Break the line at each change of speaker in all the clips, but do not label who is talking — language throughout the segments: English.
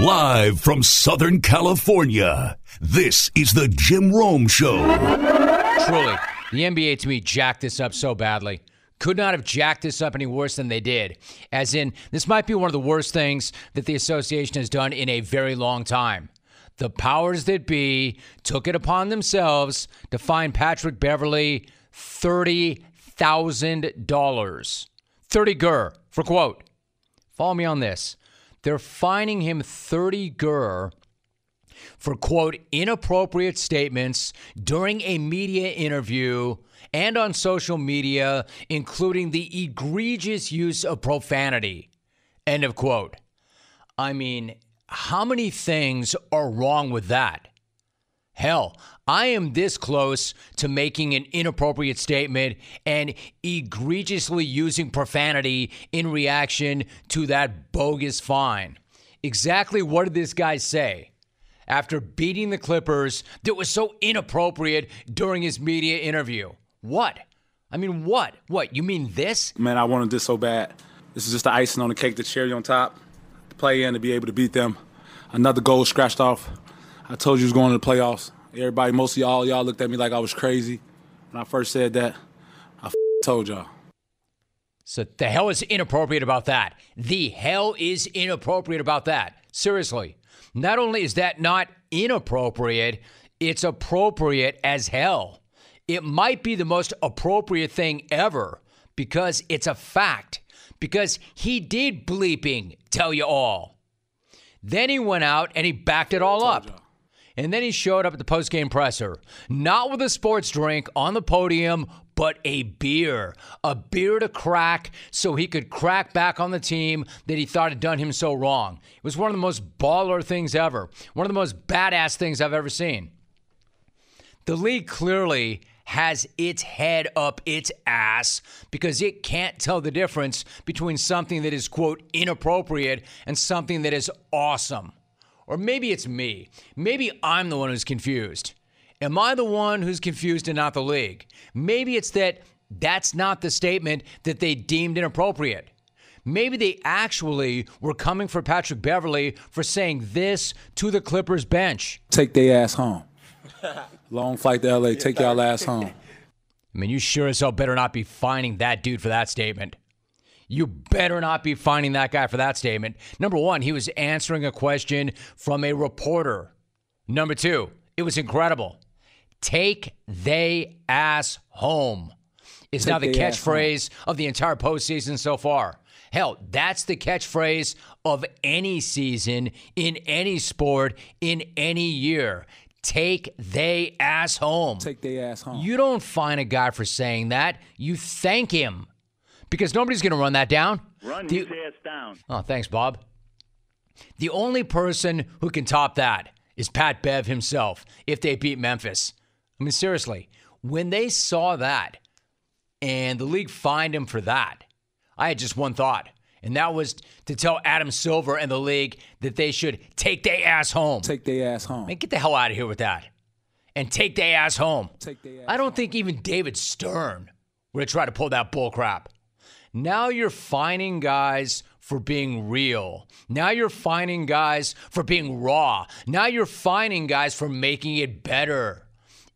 Live from Southern California, this is the Jim Rome Show.
Truly, the NBA to me jacked this up so badly. Could not have jacked this up any worse than they did. As in, this might be one of the worst things that the association has done in a very long time. The powers that be took it upon themselves to fine Patrick Beverley $30,000. 30 gur for quote. Follow me on this. They're fining him 30 gur for quote inappropriate statements during a media interview and on social media, including the egregious use of profanity. End of quote. I mean, how many things are wrong with that? Hell, I am this close to making an inappropriate statement and egregiously using profanity in reaction to that bogus fine. Exactly what did this guy say? After beating the Clippers that was so inappropriate during his media interview. What? I mean, what? What? You mean this?
Man, I wanted this so bad. This is just the icing on the cake, the cherry on top. To play in to be able to beat them. Another goal scratched off. I told you was going to the playoffs. Everybody, mostly y'all, y'all looked at me like I was crazy. When I first said that, I f- told y'all.
So the hell is inappropriate about that? The hell is inappropriate about that? Seriously. Not only is that not inappropriate, it's appropriate as hell. It might be the most appropriate thing ever because it's a fact. Because he did bleeping tell you all. Then he went out and he backed it all up. And then he showed up at the postgame presser, not with a sports drink on the podium, but a beer. A beer to crack so he could crack back on the team that he thought had done him so wrong. It was one of the most baller things ever, one of the most badass things I've ever seen. The league clearly has its head up its ass because it can't tell the difference between something that is, quote, inappropriate and something that is awesome. Or maybe it's me. Maybe I'm the one who's confused. Am I the one who's confused and not the league? Maybe it's that that's not the statement that they deemed inappropriate. Maybe they actually were coming for Patrick Beverley for saying this to the Clippers bench.
Take their ass home. Long flight to LA. Take y'all ass home.
I mean, you sure as hell better not be finding that dude for that statement. You better not be finding that guy for that statement. Number one, he was answering a question from a reporter. Number two, it was incredible. Take they ass home is now the catchphrase of the entire postseason so far. Hell, that's the catchphrase of any season, in any sport, in any year. Take they ass home.
Take their ass home.
You don't find a guy for saying that. You thank him because nobody's going to run that down.
Run
The-
his ass down.
Oh, thanks, Bob. The only person who can top that is Pat Bev himself if they beat Memphis. I mean, seriously, when they saw that and the league fined him for that, I had just one thought, and that was to tell Adam Silver and the league that they should take their ass home.
Take their ass home.
Man, get the hell out of here with that. And take their ass home.
Take their ass
I don't think even David Stern would have tried to pull that bull crap. Now you're fining guys for being real. Now you're fining guys for being raw. Now you're fining guys for making it better.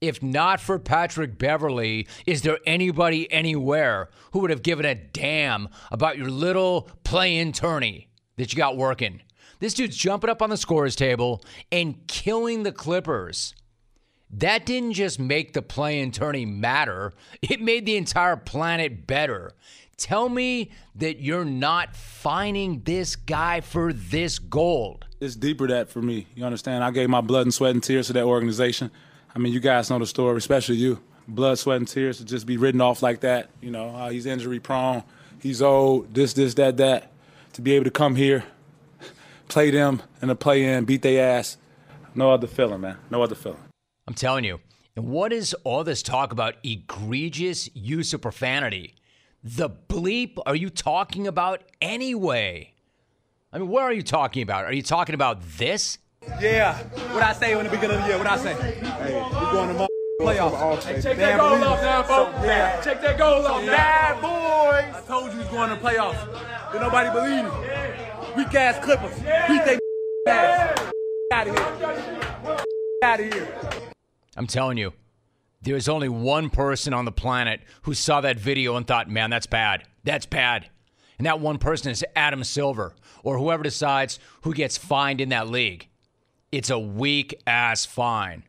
If not for Patrick Beverley, is there anybody anywhere who would have given a damn about your little play in tourney that you got working? This dude's jumping up on the scores table and killing the Clippers. That didn't just make the play in tourney matter, it made the entire planet better. Tell me that you're not fining this guy for this gold.
It's deeper that for me. You understand? I gave my blood and sweat and tears to that organization. I mean, you guys know the story, especially you. Blood, sweat, and tears to just be written off like that. You know, uh, he's injury prone, he's old, this, this, that, that. To be able to come here, play them in a play in, beat their ass. No other feeling, man. No other feeling.
I'm telling you. And what is all this talk about egregious use of profanity? The bleep are you talking about anyway? I mean, what are you talking about? Are you talking about this?
Yeah. What I say in the beginning of the year? What I say?
Hey, we going to
Playoffs.
Hey,
check
that goal off
now, folks.
Yeah.
Check that goal off. Bad boys. I told you we was going to playoffs. Did nobody believe me? Weak ass Clippers. Beat they Out of here. Out of here.
I'm telling you, there's only one person on the planet who saw that video and thought, man, that's bad. That's bad. And that one person is Adam Silver or whoever decides who gets fined in that league. It's a weak ass fine.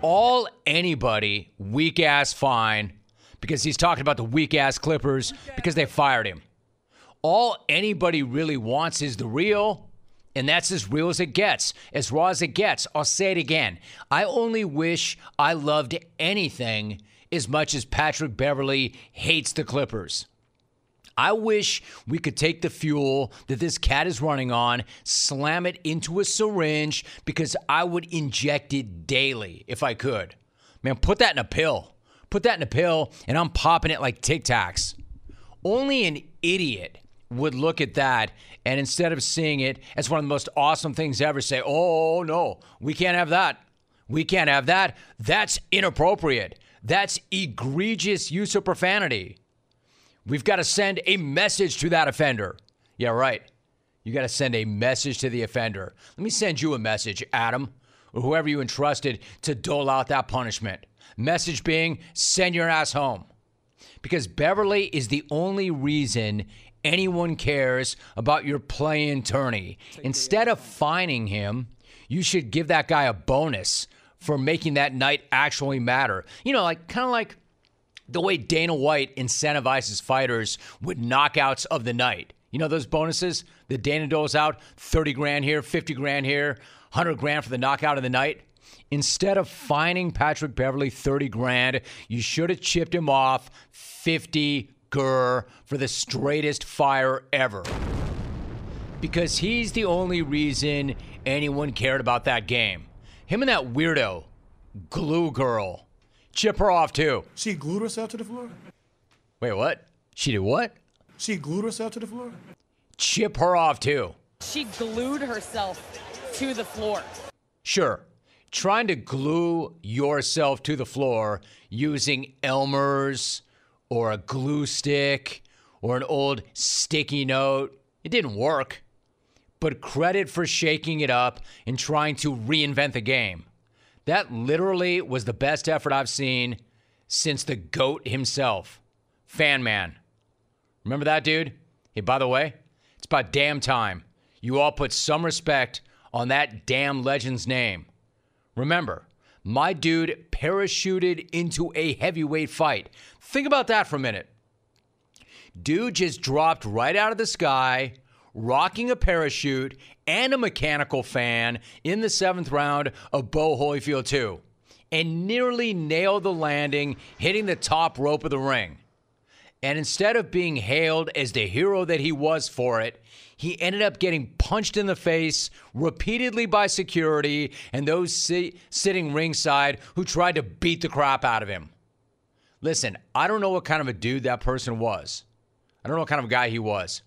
All anybody, weak ass fine, because he's talking about the weak ass Clippers because they fired him. All anybody really wants is the real, and that's as real as it gets, as raw as it gets. I'll say it again. I only wish I loved anything as much as Patrick Beverley hates the Clippers. I wish we could take the fuel that this cat is running on, slam it into a syringe, because I would inject it daily if I could. Man, put that in a pill. Put that in a pill, and I'm popping it like Tic Tacs. Only an idiot would look at that and instead of seeing it as one of the most awesome things ever, say, oh, no, we can't have that. We can't have that. That's inappropriate. That's egregious use of profanity. We've got to send a message to that offender. Yeah, right. You got to send a message to the offender. Let me send you a message, Adam, or whoever you entrusted to dole out that punishment. Message being send your ass home. Because Beverley is the only reason anyone cares about your play-in tourney. Instead of fining him, you should give that guy a bonus for making that night actually matter. You know, like kind of like the way Dana White incentivizes fighters with knockouts of the night. You know those bonuses that Dana doles out 30 grand here, 50 grand here, 100 grand for the knockout of the night? Instead of fining Patrick Beverley 30 grand, you should have chipped him off 50 gur for the straightest fire ever. Because he's the only reason anyone cared about that game. Him and that weirdo, Glue Girl. Chip her off too.
She glued herself to the floor?
Wait, what? She did what?
She glued herself to the floor?
Chip her off too.
She glued herself to the floor.
Sure. Trying to glue yourself to the floor using Elmer's or a glue stick or an old sticky note, it didn't work. But credit for shaking it up and trying to reinvent the game. That literally was the best effort I've seen since the GOAT himself, Fan Man. Remember that dude? Hey, by the way, it's about damn time you all put some respect on that damn legend's name. Remember, my dude parachuted into a heavyweight fight. Think about that for a minute. Dude just dropped right out of the sky, rocking a parachute and a mechanical fan in the seventh round of Bowe Holyfield 2, and nearly nailed the landing, hitting the top rope of the ring. And instead of being hailed as the hero that he was for it, he ended up getting punched in the face repeatedly by security and those si- sitting ringside who tried to beat the crap out of him. Listen, I don't know what kind of a dude that person was. I don't know what kind of guy he was.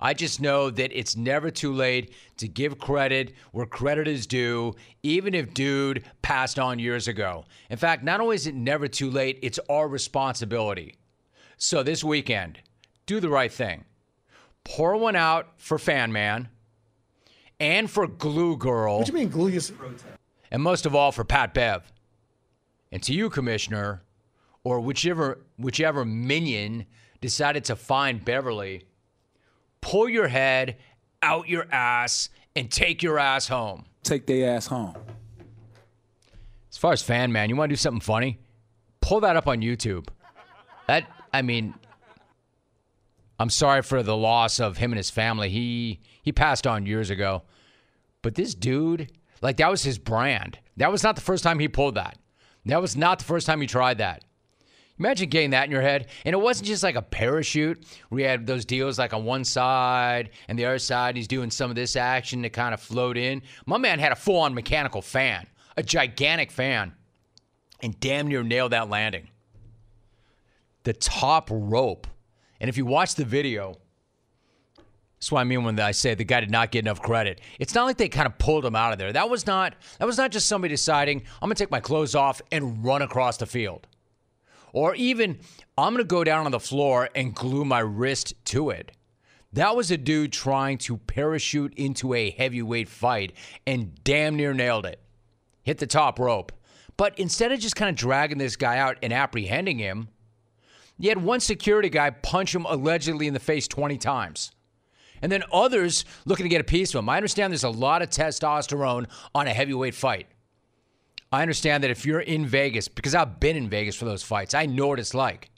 I just know that it's never too late to give credit where credit is due, even if dude passed on years ago. In fact, not only is it never too late, it's our responsibility. So this weekend, do the right thing. Pour one out for Fan Man and for Glue Girl.
What do you mean glue?
And most of all for Pat Bev. And to you, Commissioner, or whichever whichever minion decided to find Beverley, pull your head out your ass and take your ass home.
Take their ass home.
As far as fan man, you want to do something funny? Pull that up on YouTube. That I mean, I'm sorry for the loss of him and his family. He he passed on years ago. But this dude, like that was his brand. That was not the first time he pulled that. That was not the first time he tried that. Imagine getting that in your head. And it wasn't just like a parachute you had those deals like on one side and the other side, he's doing some of this action to kind of float in. My man had a full on mechanical fan, a gigantic fan, and damn near nailed that landing. The top rope. And if you watch the video, that's what I mean when I say the guy did not get enough credit. It's not like they kind of pulled him out of there. That was not that was not just somebody deciding, I'm gonna take my clothes off and run across the field. Or even, I'm going to go down on the floor and glue my wrist to it. That was a dude trying to parachute into a heavyweight fight and damn near nailed it. Hit the top rope. But instead of just kind of dragging this guy out and apprehending him, you had one security guy punch him allegedly in the face 20 times. And then others looking to get a piece of him. I understand there's a lot of testosterone on a heavyweight fight. I understand that if you're in Vegas, because I've been in Vegas for those fights, I know what it's like.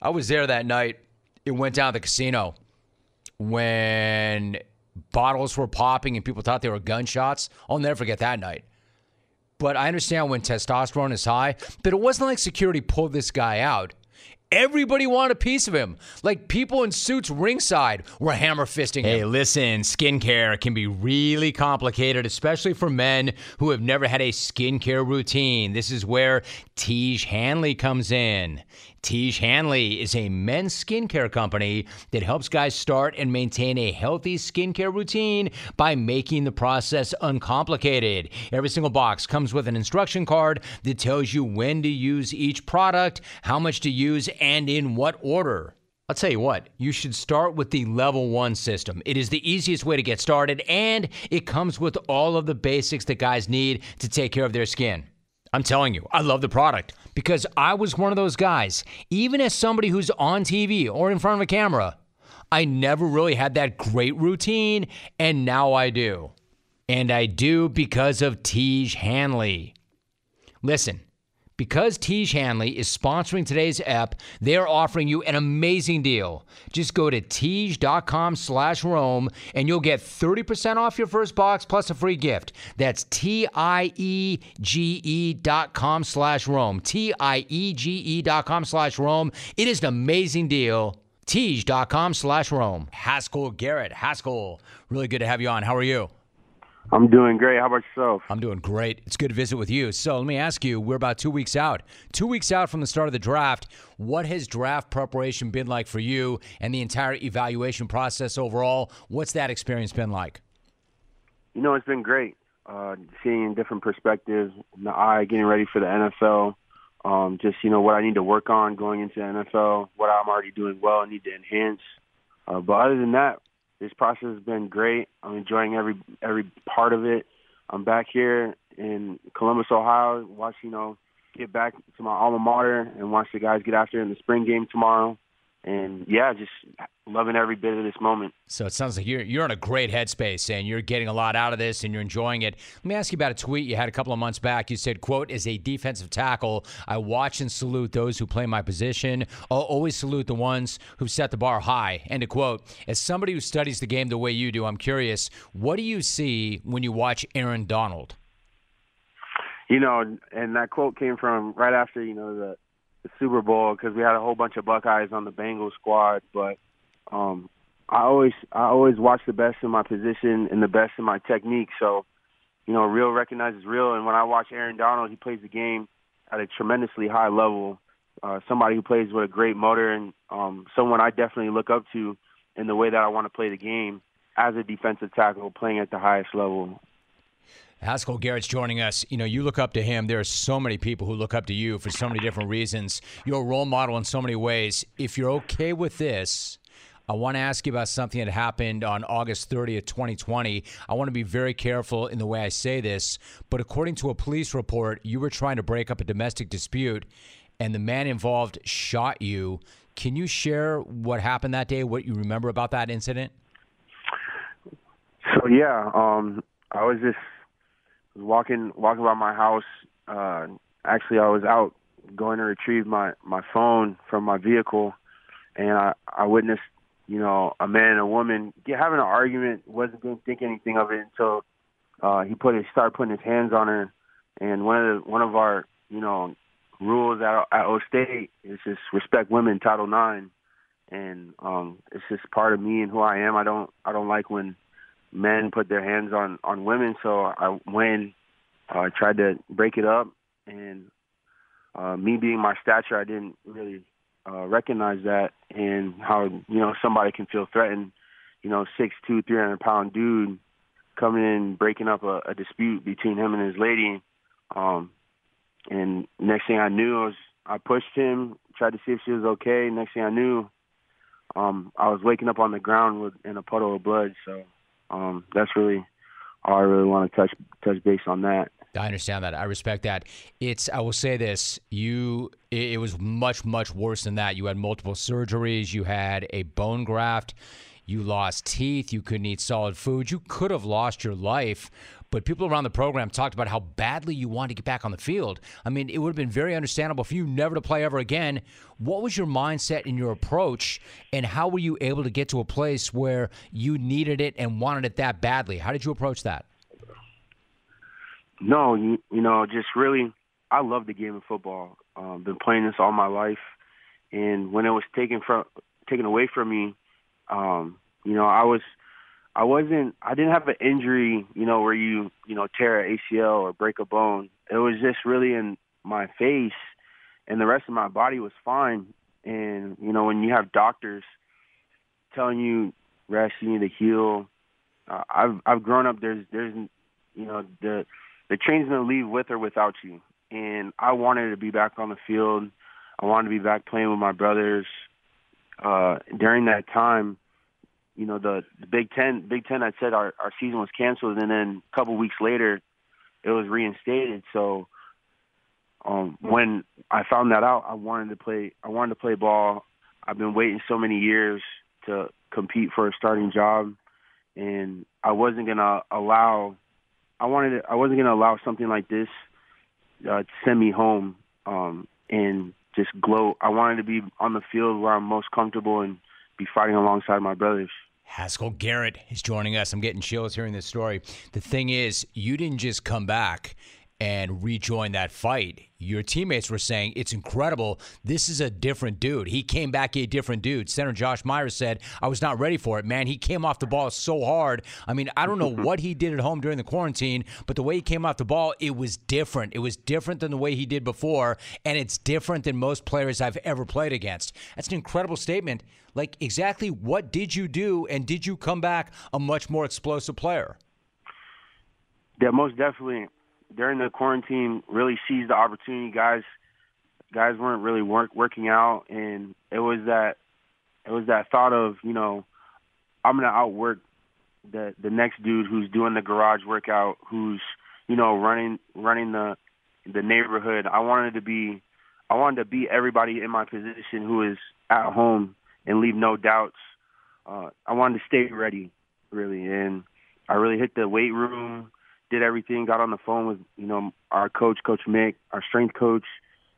I was there that night. It went down the casino when bottles were popping and people thought they were gunshots. I'll never forget that night. But I understand when testosterone is high, but it wasn't like security pulled this guy out. Everybody wanted a piece of him. Like people in suits ringside were hammer fisting him. Hey, listen, skincare can be really complicated, especially for men who have never had a skincare routine. This is where Tiege Hanley comes in. Tiege Hanley is a men's skincare company that helps guys start and maintain a healthy skincare routine by making the process uncomplicated. Every single box comes with an instruction card that tells you when to use each product, how much to use, and in what order. I'll tell you what, you should start with the level one system. It is the easiest way to get started, and it comes with all of the basics that guys need to take care of their skin. I'm telling you, I love the product because I was one of those guys. Even as somebody who's on TV or in front of a camera, I never really had that great routine, and now I do. And I do because of Tiege Hanley. Listen, because Tiege Hanley is sponsoring today's app, they're offering you an amazing deal. Just go to Tiege.com slash Rome and you'll get 30% off your first box plus a free gift. That's T-I-E-G-E dot com slash Rome. T-I-E-G-E dot com slash Rome. It is an amazing deal. Tiege.com slash Rome. Haskell Garrett. Haskell, really good to have you on. How are you?
I'm doing great. How about yourself?
I'm doing great. It's good to visit with you. So let me ask you, we're about two weeks out. Two weeks out from the start of the draft. What has draft preparation been like for you and the entire evaluation process overall? What's that experience been like?
You know, it's been great. Uh, seeing different perspectives in the eye, getting ready for the NFL. Um, just, you know, what I need to work on going into the NFL, what I'm already doing well, I need to enhance. Uh, but other than that, this process has been great. I'm enjoying every every part of it. I'm back here in Columbus, Ohio, watch you know get back to my alma mater and watch the guys get after in the spring game tomorrow and yeah, just loving every bit of this moment.
So it sounds like you're you're in a great headspace and you're getting a lot out of this and you're enjoying it. Let me ask you about a tweet you had a couple of months back. You said, "quote As a defensive tackle, I watch and salute those who play my position. I'll always salute the ones who set the bar high." End of quote. As somebody who studies the game the way you do, I'm curious, what do you see when you watch Aaron Donald?
You know, and that quote came from right after you know the the Super Bowl because we had a whole bunch of Buckeyes on the Bengals squad. But um, I always I always watch the best in my position and the best in my technique. So you know, real recognizes real. And when I watch Aaron Donald, he plays the game at a tremendously high level. Uh, somebody who plays with a great motor and um, someone I definitely look up to in the way that I want to play the game as a defensive tackle, playing at the highest level.
Haskell Garrett's joining us. You know, you look up to him. There are so many people who look up to you for so many different reasons. You're a role model in so many ways. If you're okay with this, I want to ask you about something that happened on August 30th, 2020. I want to be very careful in the way I say this, but according to a police report, you were trying to break up a domestic dispute and the man involved shot you. Can you share what happened that day, what you remember about that incident?
So, yeah, um, I was just was walking walking by my house. Uh, actually, I was out going to retrieve my my phone from my vehicle, and I I witnessed you know a man and a woman get, having an argument. wasn't going to think anything of it until uh, he put his started putting his hands on her, and one of the one of our you know rules at at O State is just respect women. Title Nine, and um, it's just part of me and who I am. I don't I don't like when men put their hands on on women. So I went, uh, tried to break it up, and uh, me being my stature, I didn't really uh, recognize that and how you know somebody can feel threatened. You know, six two, three hundred pound dude coming in, breaking up a, a dispute between him and his lady. Um, and next thing I knew, I was I pushed him, tried to see if she was okay. Next thing I knew, um, I was waking up on the ground with in a puddle of blood. So um, that's really all I really want to touch touch base on that.
I understand that. I respect that. It's. I will say this: you. It, it was much, much worse than that. You had multiple surgeries. You had a bone graft. You lost teeth. You couldn't eat solid food. You could have lost your life. But people around the program talked about how badly you wanted to get back on the field. I mean, it would have been very understandable for you never to play ever again. What was your mindset and your approach, and how were you able to get to a place where you needed it and wanted it that badly? How did you approach that?
No, you, you know, just really, I love the game of football. Um, been playing this all my life, and when it was taken from taken away from me, um, you know, I was, I wasn't, I didn't have an injury, you know, where you, you know, tear an ACL or break a bone. It was just really in my face, and the rest of my body was fine. And you know, when you have doctors telling you rest, you need to heal. Uh, I've I've grown up. There's there's you know the the train's gonna leave with or without you. And I wanted to be back on the field. I wanted to be back playing with my brothers. Uh, during that time, you know, the, the Big Ten, Big Ten had said our, our season was canceled, and then a couple weeks later, it was reinstated. So, um, when I found that out, I wanted to play. I wanted to play ball. I've been waiting so many years to compete for a starting job, and I wasn't gonna allow I wanted to, I wasn't going to allow something like this uh, to send me home um, and just gloat. I wanted to be on the field where I'm most comfortable and be fighting alongside my brothers.
Haskell Garrett is joining us. I'm getting chills hearing this story. The thing is, you didn't just come back and rejoin that fight. Your teammates were saying it's incredible. This is a different dude. He came back a different dude. Center Josh Myers said, I was not ready for it, man. He came off the ball so hard. I mean, I don't know what he did at home during the quarantine, but the way he came off the ball, it was different. It was different than the way he did before, and it's different than most players I've ever played against. That's an incredible statement. Like, exactly what did you do, and did you come back a much more explosive player?
Yeah, most definitely during the quarantine really seized the opportunity. Guys, guys weren't really work, working out, and it was that it was that thought of you know I'm gonna outwork the the next dude who's doing the garage workout, who's you know running running the the neighborhood. I wanted to be I wanted to beat everybody in my position who is at home and leave no doubts. Uh, I wanted to stay ready, really, and I really hit the weight room did everything, got on the phone with, you know, our coach, Coach Mick, our strength coach,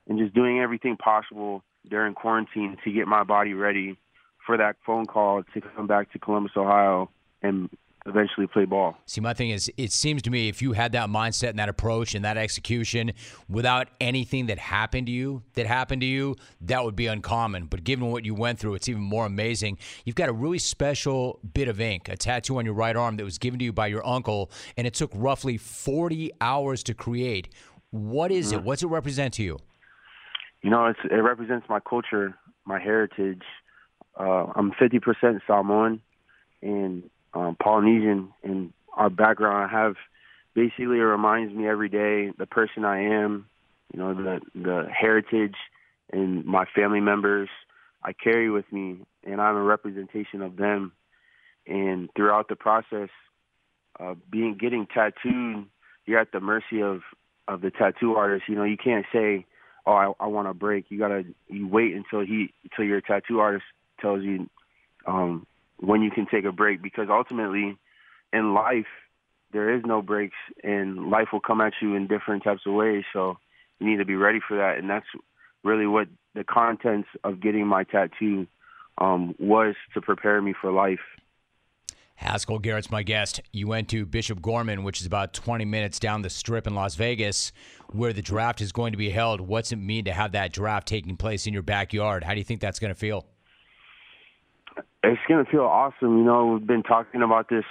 and just doing everything possible during quarantine to get my body ready for that phone call to come back to Columbus, Ohio and eventually play ball.
See, my thing is, it seems to me if you had that mindset and that approach and that execution without anything that happened to you, that happened to you, that would be uncommon. But given what you went through, it's even more amazing. You've got a really special bit of ink, a tattoo on your right arm that was given to you by your uncle, and it took roughly 40 hours to create. What is mm-hmm. it? What's it represent to you?
You know, it represents my culture, my heritage. Uh, I'm 50% Samoan, and um, Polynesian and our background. I have basically reminds me every day the person I am, you know, the the heritage and my family members I carry with me, and I'm a representation of them. And throughout the process, uh, being getting tattooed, you're at the mercy of of the tattoo artist. You know, you can't say, "Oh, I, I want a break." You gotta you wait until he until your tattoo artist tells you, um, when you can take a break because ultimately in life there is no breaks and life will come at you in different types of ways so you need to be ready for that and that's really what the contents of getting my tattoo um, was to prepare me for life
Haskell Garrett's my guest. You went to Bishop Gorman, which is about 20 minutes down the strip in Las Vegas, where the draft is going to be held. What's it mean to have that draft taking place in your backyard? How do you think that's going to feel?
It's going to feel awesome. You know, we've been talking about this,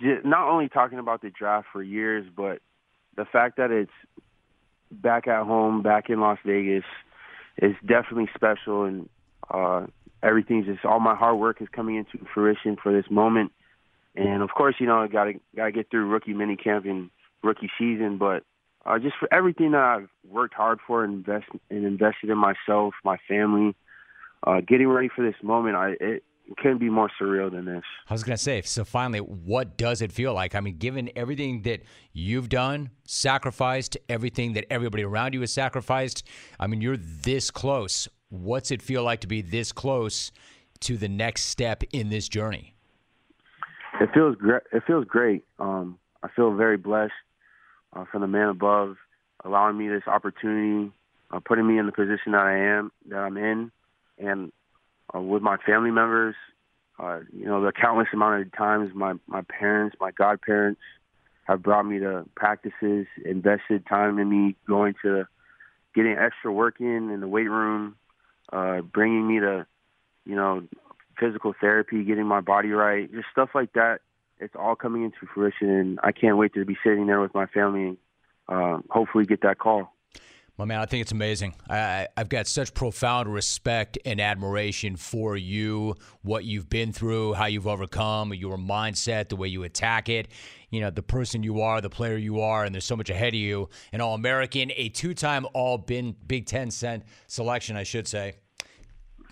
not only talking about the draft for years, but the fact that it's back at home, back in Las Vegas, is definitely special. And uh, everything's just all my hard work is coming into fruition for this moment. And of course, you know, I got to got to get through rookie minicamp and rookie season, but uh, just for everything that I've worked hard for and invest and invested in myself, my family, uh, getting ready for this moment, I it, it couldn't be more surreal than this.
I was going to say, so finally, what does it feel like? I mean, given everything that you've done, sacrificed, everything that everybody around you has sacrificed, I mean, you're this close. What's it feel like to be this close to the next step in this journey?
It feels great. It feels great. Um, I feel very blessed uh, from the man above, allowing me this opportunity, uh, putting me in the position that I am, that I'm in, and uh, with my family members. Uh, you know, the countless amount of times my my parents, my godparents, have brought me to practices, invested time in me, going to getting extra work in in the weight room, uh, bringing me to, you know, physical therapy, getting my body right, just stuff like that. It's all coming into fruition, and I can't wait to be sitting there with my family and uh, hopefully get that call.
Well, man, I think it's amazing. I, I've got such profound respect and admiration for you, what you've been through, how you've overcome, your mindset, the way you attack it. You know, the person you are, the player you are, and there's so much ahead of you. An All American, a two time All Big Ten cent selection, I should say.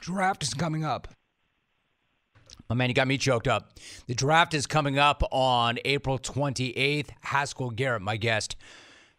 Draft is coming up.
My man, you got me choked up. The draft is coming up on April 28th. Haskell Garrett, my guest.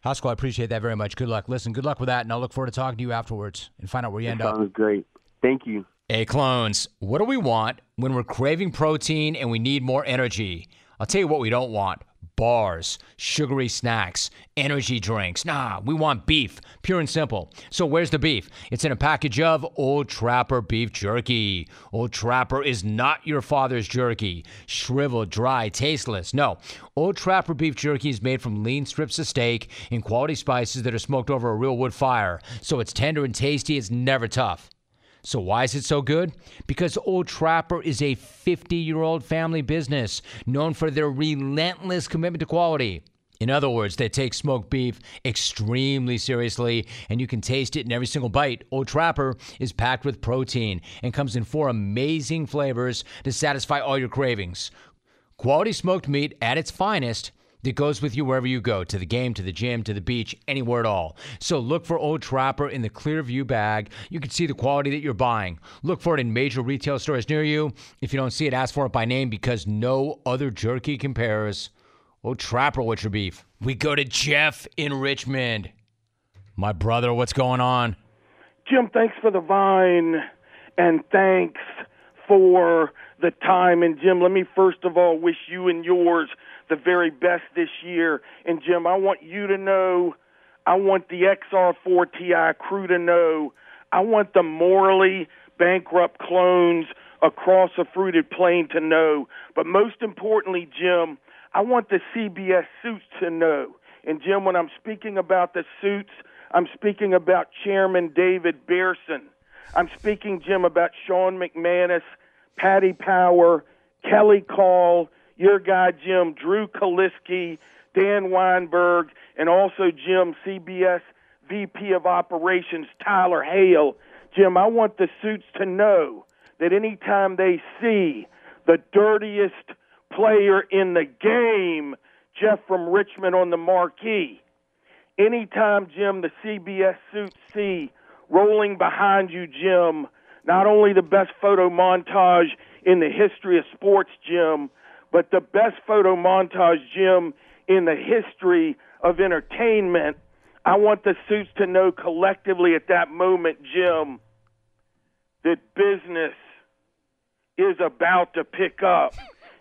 Haskell, I appreciate that very much. Good luck. Listen, good luck with that, and I'll look forward to talking to you afterwards and find out where you end
Sounds
up.
Sounds great. Thank you.
Hey, clones, what do we want when we're craving protein and we need more energy? I'll tell you what we don't want bars, sugary snacks, energy drinks. Nah, we want beef, pure and simple. So where's the beef? It's in a package of Old Trapper beef jerky. Old Trapper is not your father's jerky, shriveled, dry, tasteless. No, Old Trapper beef jerky is made from lean strips of steak and quality spices that are smoked over a real wood fire. So it's tender and tasty, it's never tough. So, why is it so good? Because Old Trapper is a 50 year old family business known for their relentless commitment to quality. In other words, they take smoked beef extremely seriously, and you can taste it in every single bite. Old Trapper is packed with protein and comes in four amazing flavors to satisfy all your cravings. Quality smoked meat at its finest that goes with you wherever you go to the game, to the gym, to the beach, anywhere at all. So look for Old Trapper in the Clearview bag. You can see the quality that you're buying. Look for it in major retail stores near you. If you don't see it, ask for it by name because no other jerky compares. Old Trapper, what's your beef? We go to Jeff in Richmond. My brother, what's going on?
Jim, thanks for the vine and thanks for the time. And Jim, let me first of all wish you and yours the very best this year. And Jim, I want you to know, I want the XR4 TI crew to know, I want the morally bankrupt clones across a fruited plain to know. But most importantly, Jim, I want the CBS suits to know. And Jim, when I'm speaking about the suits, I'm speaking about Chairman David Berson. I'm speaking, Jim, about Sean McManus, Patty Power, Kelly Kahl, your guy Jim, Drew Kaliski, Dan Weinberg, and also Jim, CBS VP of Operations, Tyler Hale. Jim, I want the suits to know that anytime they see the dirtiest player in the game, Jeff from Richmond on the marquee, anytime, Jim, the CBS suits see rolling behind you, Jim, not only the best photo montage in the history of sports, Jim, but the best photo montage, Jim, in the history of entertainment. I want the suits to know collectively at that moment, Jim, that business is about to pick up.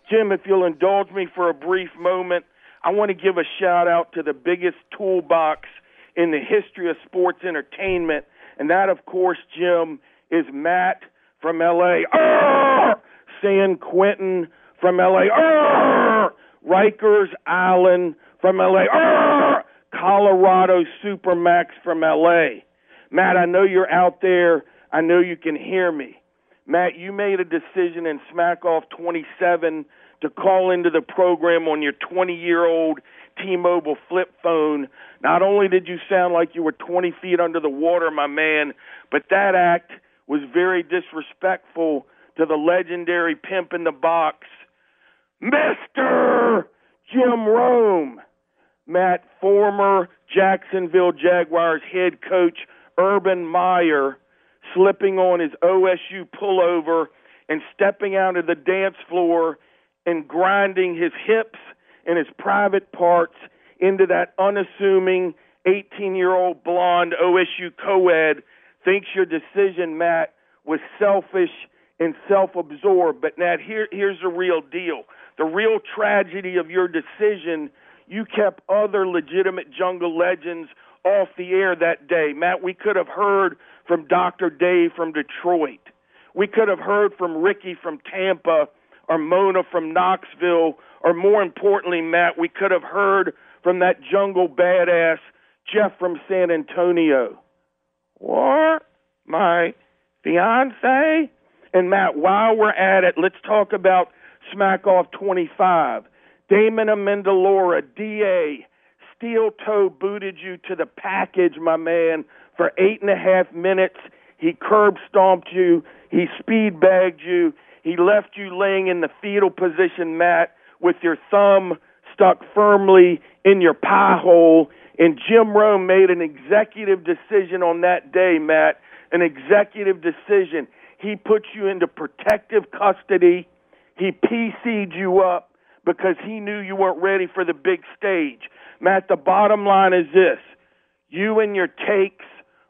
Jim, if you'll indulge me for a brief moment, I want to give a shout out to the biggest toolbox in the history of sports entertainment, and that, of course, Jim, is Matt from LA. Arr! Oh, San Quentin from LA. Rikers Island from LA. Colorado Supermax from LA. Matt, I know you're out there. I know you can hear me. Matt, you made a decision in Smack Off 27 to call into the program on your 20 year old T Mobile flip phone. Not only did you sound like you were 20 feet under the water, my man, but that act was very disrespectful to the legendary pimp in the box, Mr. Jim Rome. Matt, former Jacksonville Jaguars head coach Urban Meyer, slipping on his OSU pullover and stepping out of the dance floor and grinding his hips and his private parts into that unassuming 18 year old blonde OSU co ed thinks your decision, Matt, was selfish and self absorbed. But, Matt, here, here's the real deal. The real tragedy of your decision, you kept other legitimate jungle legends off the air that day. Matt, we could have heard from Dr. Dave from Detroit. We could have heard from Ricky from Tampa or Mona from Knoxville, or more importantly, Matt, we could have heard from that jungle badass Jeff from San Antonio. What? My fiance? And Matt, while we're at it, let's talk about Smack Off 25. Damon Amendolara, DA, steel toe booted you to the package, my man, for eight and a half minutes. He curb stomped you. He speed bagged you. He left you laying in the fetal position, Matt, with your thumb stuck firmly in your pie hole. And Jim Rome made an executive decision on that day, Matt, an executive decision. He put you into protective custody. He PC'd you up because he knew you weren't ready for the big stage. Matt, the bottom line is this you and your takes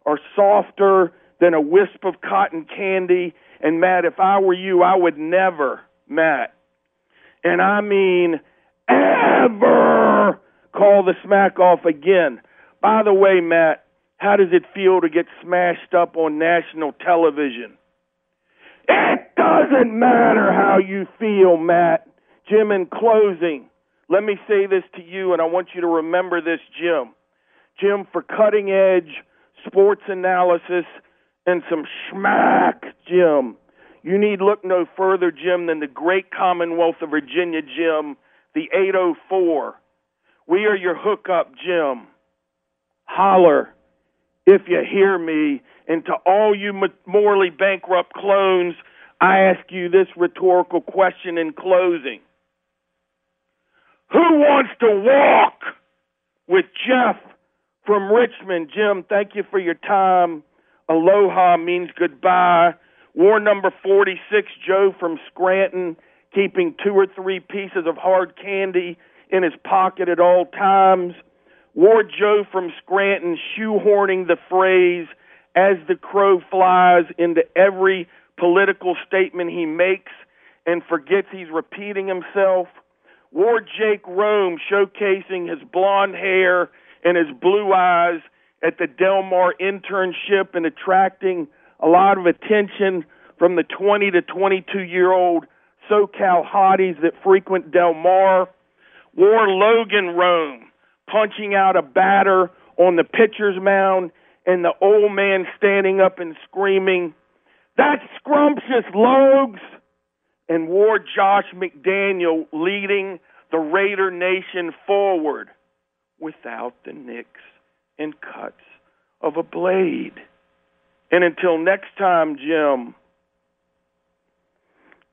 are softer than a wisp of cotton candy. And Matt, if I were you, I would never, Matt, and I mean ever, call the smack off again. By the way, Matt, how does it feel to get smashed up on national television? It doesn't matter how you feel, Matt. Jim, in closing, let me say this to you, and I want you to remember this, Jim. Jim, for cutting edge sports analysis and some schmack, Jim, you need look no further, Jim, than the great Commonwealth of Virginia, Jim, the 804. We are your hookup, Jim. Holler if you hear me. And to all you morally bankrupt clones, I ask you this rhetorical question in closing Who wants to walk with Jeff from Richmond? Jim, thank you for your time. Aloha means goodbye. War number 46, Joe from Scranton, keeping two or three pieces of hard candy in his pocket at all times. War Joe from Scranton shoehorning the phrase as the crow flies into every political statement he makes and forgets he's repeating himself. War Jake Rome showcasing his blonde hair and his blue eyes at the Del Mar internship and attracting a lot of attention from the 20 to 22 year old SoCal hotties that frequent Del Mar. War Logan Rome punching out a batter on the pitcher's mound and the old man standing up and screaming, That's scrumptious, Logs! And War Josh McDaniel leading the Raider Nation forward without the nicks and cuts of a blade. And until next time, Jim.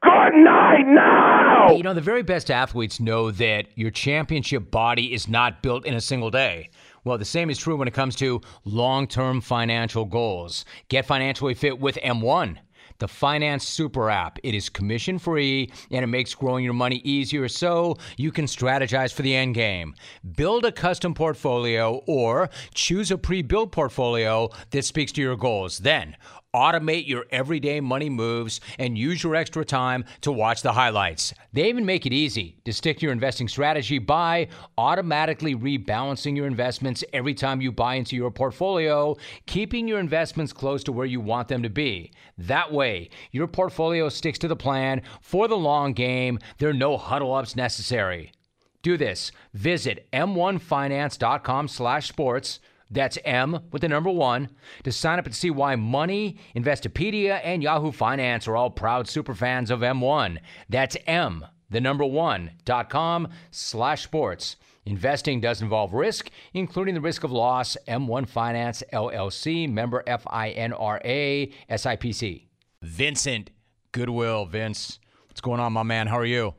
Good night now!
You know, the very best athletes know that your championship body is not built in a single day. Well, the same is true when it comes to long term financial goals. Get financially fit with M1 the Finance Super app. It is commission free and it makes growing your money easier so you can strategize for the end game. Build a custom portfolio or choose a pre built portfolio that speaks to your goals. Then, automate your everyday money moves, and use your extra time to watch the highlights. They even make it easy to stick to your investing strategy by automatically rebalancing your investments every time you buy into your portfolio, keeping your investments close to where you want them to be. That way, your portfolio sticks to the plan for the long game. There are no huddle ups necessary. Do this. Visit m1finance.com/sports that's M with the number one to sign up and see why Money, Investopedia, and Yahoo Finance are all proud superfans of M1. That's M, the number one, dot com slash sports. Investing does involve risk, including the risk of loss. M1 Finance LLC, member FINRA, SIPC. Vincent Goodwill. Vince, what's going on, my man? How are you?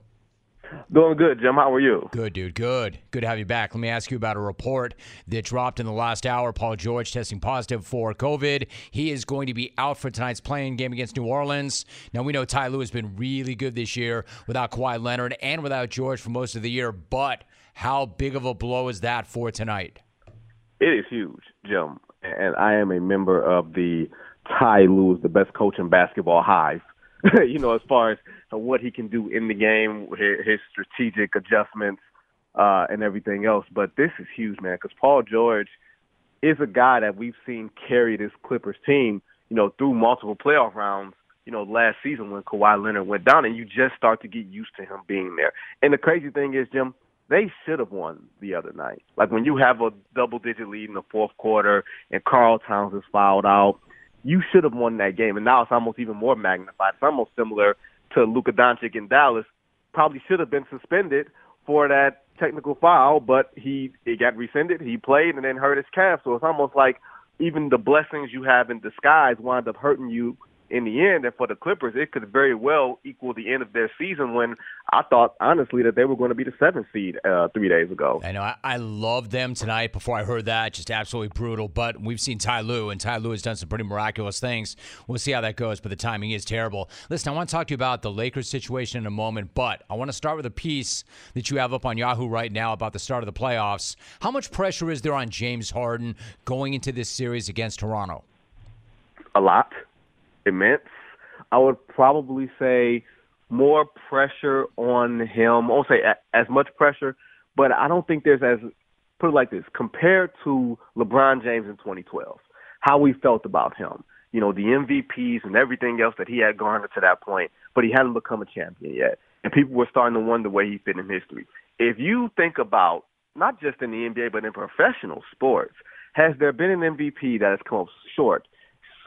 Doing good, Jim. How are you?
Good, dude. Good. Good to have you back. Let me ask you about a report that dropped in the last hour. Paul George testing positive for COVID. He is going to be out for tonight's playing game against New Orleans. Now, we know Ty Lue has been really good this year without Kawhi Leonard and without George for most of the year, but how big of a blow is that for tonight?
It is huge, Jim. And I am a member of the Ty Lue is the best coach in basketball hive. you know, as far as what he can do in the game, his, his strategic adjustments, uh, and everything else. But this is huge, man, because Paul George is a guy that we've seen carry this Clippers team, you know, through multiple playoff rounds. You know, last season when Kawhi Leonard went down, and you just start to get used to him being there. And the crazy thing is, Jim, they should have won the other night. Like when you have a double digit lead in the fourth quarter and Karl Towns is fouled out, you should have won that game. And now it's almost even more magnified. It's almost similar to Luka Doncic in Dallas. Probably should have been suspended for that technical foul, but he it got rescinded. He played and then hurt his calf. So it's almost like even the blessings you have in disguise wind up hurting you in the end, and for the Clippers, it could very well equal the end of their season. When I thought honestly that they were going to be the seventh seed uh, three days ago.
I know I, I loved them tonight. Before I heard that, just absolutely brutal. But we've seen Ty Lue, and Ty Lue has done some pretty miraculous things. We'll see how that goes. But the timing is terrible. Listen, I want to talk to you about the Lakers situation in a moment, but I want to start with a piece that you have up on Yahoo right now about the start of the playoffs. How much pressure is there on James Harden going into this series against Toronto?
A lot immense. I would probably say more pressure on him. I won't say as much pressure, but I don't think there's as put it like this compared to LeBron James in 2012. How we felt about him, you know, the MVPs and everything else that he had garnered to that point, but he hadn't become a champion yet, and people were starting to wonder where he fit in history. If you think about not just in the NBA but in professional sports, has there been an MVP that has come up short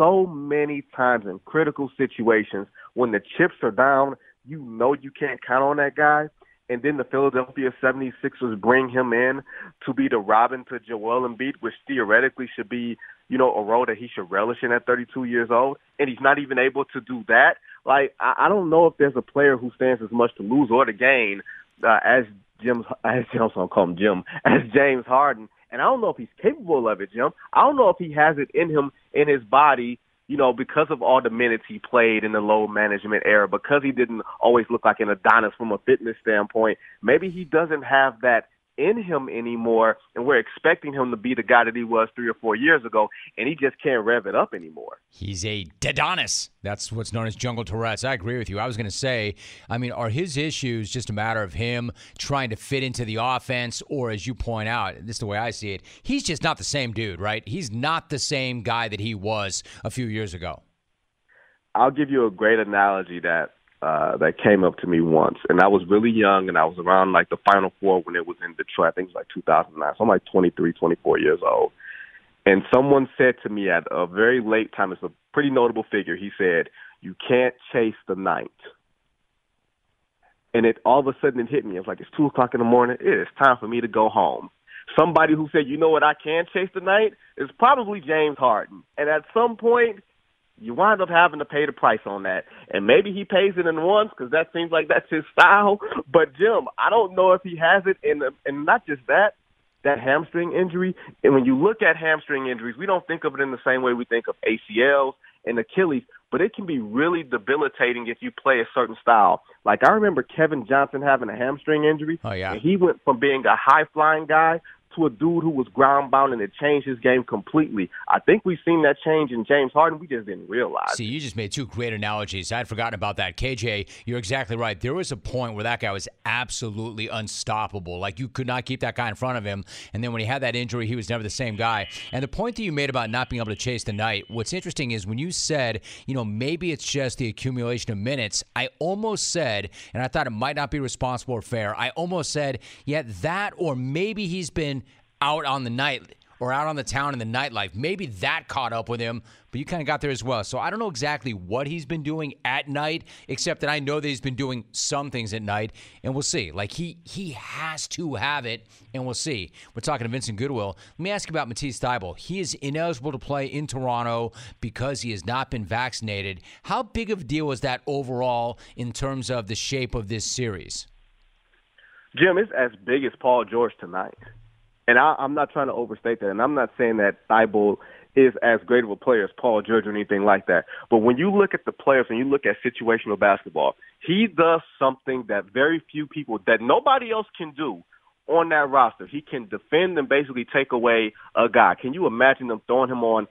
so many times in critical situations when the chips are down, you know you can't count on that guy. And then the Philadelphia 76ers bring him in to be the Robin to Joel Embiid, which theoretically should be, you know, a role that he should relish in at 32 years old. And he's not even able to do that. Like, I, I don't know if there's a player who stands as much to lose or to gain uh, as Jim, as Jim, I'll call him Jim, as James Harden. And I don't know if he's capable of it, Jim. I don't know if he has it in him, in his body, you know, because of all the minutes he played in the load management era, because he didn't always look like an Adonis from a fitness standpoint. Maybe he doesn't have that in him anymore, and we're expecting him to be the guy that he was three or four years ago, and he just can't rev it up anymore.
He's a Dedonis. That's what's known as jungle Tourette's. I agree with you. I was going to say, I mean, are his issues just a matter of him trying to fit into the offense, or as you point out, this is the way I see it, he's just not the same dude, right? He's not the same guy that he was a few years ago.
I'll give you a great analogy that uh, that came up to me once, and I was really young, and I was around like the Final Four when it was in Detroit. I think it was like 2009. So I'm like 23, 24 years old. And someone said to me at a very late time, it's a pretty notable figure. He said, "You can't chase the night." And it all of a sudden it hit me. It's like it's two o'clock in the morning. It is time for me to go home. Somebody who said, "You know what? I can chase the night," is probably James Harden. And at some point, you wind up having to pay the price on that. And maybe he pays it in once because that seems like that's his style. But Jim, I don't know if he has it. And and not just that, that hamstring injury. And when you look at hamstring injuries, we don't think of it in the same way we think of ACLs and Achilles. But it can be really debilitating if you play a certain style. Like I remember Kevin Johnson having a hamstring injury.
Oh yeah.
And he went from being a high flying guy to a dude who was ground bound and it changed his game completely. I think we've seen that change in James Harden. We just didn't realize.
See, you just made two great analogies. I'd forgotten about that. KJ, you're exactly right. There was a point where that guy was absolutely unstoppable. Like you could not keep that guy in front of him. And then when he had that injury, he was never the same guy. And the point that you made about not being able to chase the night, what's interesting is when you said, you know, maybe it's just the accumulation of minutes, I almost said, and I thought it might not be responsible or fair, I almost said, yeah, that or maybe he's been out on the night or out on the town in the nightlife. Maybe that caught up with him, but you kind of got there as well. So I don't know exactly what he's been doing at night, except that I know that he's been doing some things at night, and we'll see. Like he he has to have it, and we'll see. We're talking to Vincent Goodwill. Let me ask you about Matisse Thybulle. He is ineligible to play in Toronto because he has not been vaccinated. How big of a deal is that overall in terms of the shape of this series?
Jim, it's as big as Paul George tonight. And I, I'm not trying to overstate that, and I'm not saying that Thybulle is as great of a player as Paul George or anything like that. But when you look at the players and you look at situational basketball, he does something that very few people, that nobody else can do on that roster. He can defend and basically take away a guy. Can you imagine them throwing him on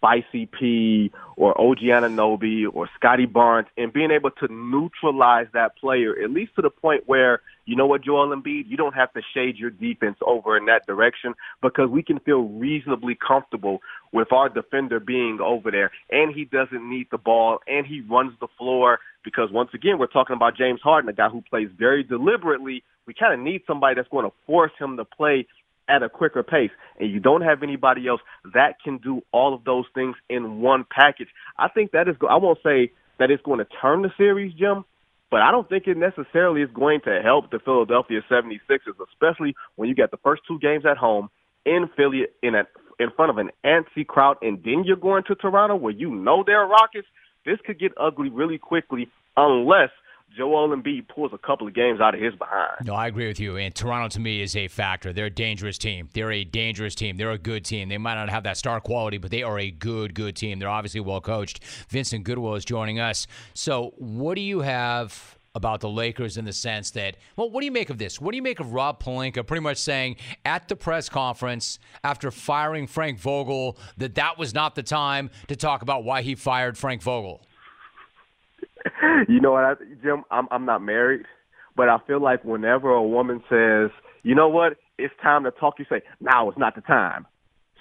Spicy P or OG Anunoby or Scottie Barnes and being able to neutralize that player, at least to the point where, you know what, Joel Embiid, you don't have to shade your defense over in that direction because we can feel reasonably comfortable with our defender being over there and he doesn't need the ball and he runs the floor because once again, we're talking about James Harden, a guy who plays very deliberately. We kind of need somebody that's going to force him to play at a quicker pace, and you don't have anybody else that can do all of those things in one package. I think that is. I won't say that it's going to turn the series, Jim, but I don't think it necessarily is going to help the Philadelphia 76ers, especially when you get the first two games at home in Philly in a in front of an antsy crowd, and then you're going to Toronto where you know there are Rockets. This could get ugly really quickly unless Joel Embiid pulls a couple of games out of his behind.
No, I agree with you. And Toronto to me is a factor. They're a dangerous team. They're a dangerous team. They're a good team. They might not have that star quality, but they are a good, good team. They're obviously well coached. Vincent Goodwill is joining us. So, what do you have about the Lakers in the sense that, well, what do you make of this? What do you make of Rob Pelinka pretty much saying at the press conference after firing Frank Vogel that that was not the time to talk about why he fired Frank Vogel?
you know what, I, Jim? I'm I'm not married, but I feel like whenever a woman says, "You know what? It's time to talk," you say, "Now is not the time."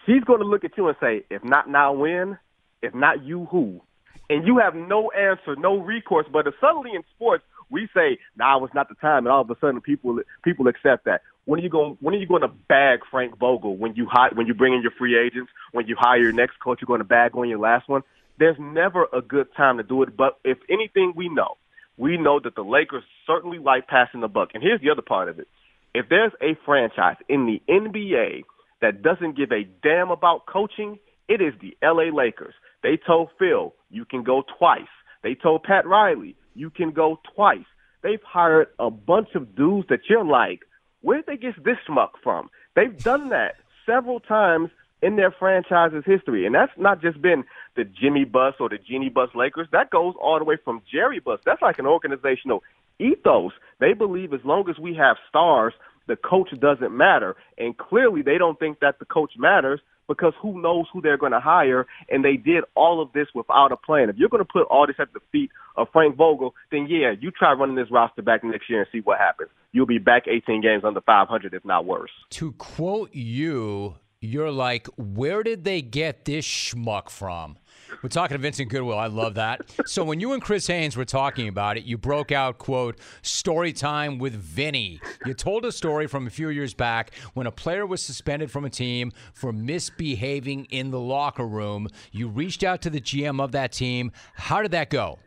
She's going to look at you and say, "If not now, when? If not you, who?" And you have no answer, no recourse. But suddenly in sports, we say, "Now is not the time," and all of a sudden people people accept that. When are you going? When are you going to bag Frank Vogel when you hire, when you bring in your free agents? When you hire your next coach, you're going to bag on your last one there's never a good time to do it. But if anything, we know, we know that the Lakers certainly like passing the buck. And here's the other part of it: if there's a franchise in the NBA that doesn't give a damn about coaching, it is the LA Lakers. They told Phil, you can go twice. They told Pat Riley, you can go twice. They've hired a bunch of dudes that you're like, where'd they get this schmuck from? They've done that several times in their franchise's history. And that's not just been the Jimmy Buss or the Jeanie Buss Lakers. That goes all the way from Jerry Buss. That's like an organizational ethos. They believe as long as we have stars, the coach doesn't matter. And clearly they don't think that the coach matters because who knows who they're going to hire. And they did all of this without a plan. If you're going to put all this at the feet of Frank Vogel, then yeah, you try running this roster back next year and see what happens. You'll be back 18 games under 500, if not worse.
To quote you, you're like, where did they get this schmuck from? We're talking to Vincent Goodwill. I love that. So when you and Chris Haynes were talking about it, you broke out, quote, story time with Vinny. You told a story from a few years back when a player was suspended from a team for misbehaving in the locker room. You reached out to the GM of that team. How did that go?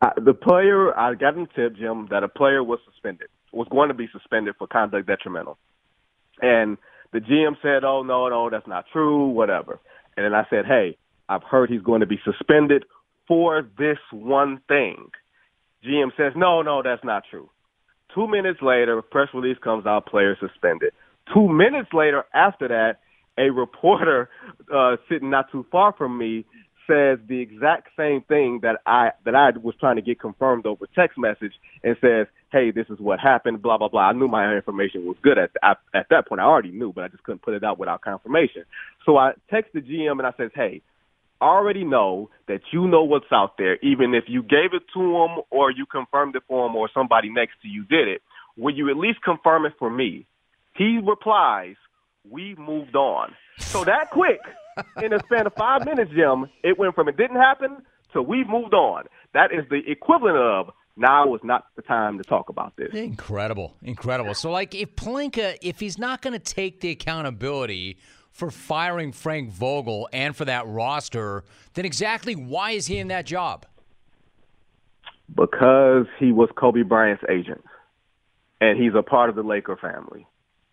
Uh, the player, I got in tip, Jim, that a player was suspended, was going to be suspended for conduct detrimental. And – the GM said, "Oh no, no, that's not true, whatever." And then I said, "Hey, I've heard he's going to be suspended for this one thing." GM says, "No, no, that's not true." Two minutes later, press release comes out, player suspended. Two minutes later, after that, a reporter uh, sitting not too far from me says the exact same thing that I that I was trying to get confirmed over text message and says, "Hey, this is what happened." Blah blah blah. I knew my information was good at at, at that point. I already knew, but I just couldn't put it out without confirmation. So I text the GM and I says, "Hey, I already know that you know what's out there, even if you gave it to him or you confirmed it for him or somebody next to you did it. Will you at least confirm it for me?" He replies, "We moved on." So that quick in a span of five minutes, Jim, it went from it didn't happen to we've moved on. That is the equivalent of now is not the time to talk about this.
Incredible, incredible. So, like, if Pelinka, if he's not going to take the accountability for firing Frank Vogel and for that roster, then exactly why is he in that job?
Because he was Kobe Bryant's agent, and he's a part of the Laker family.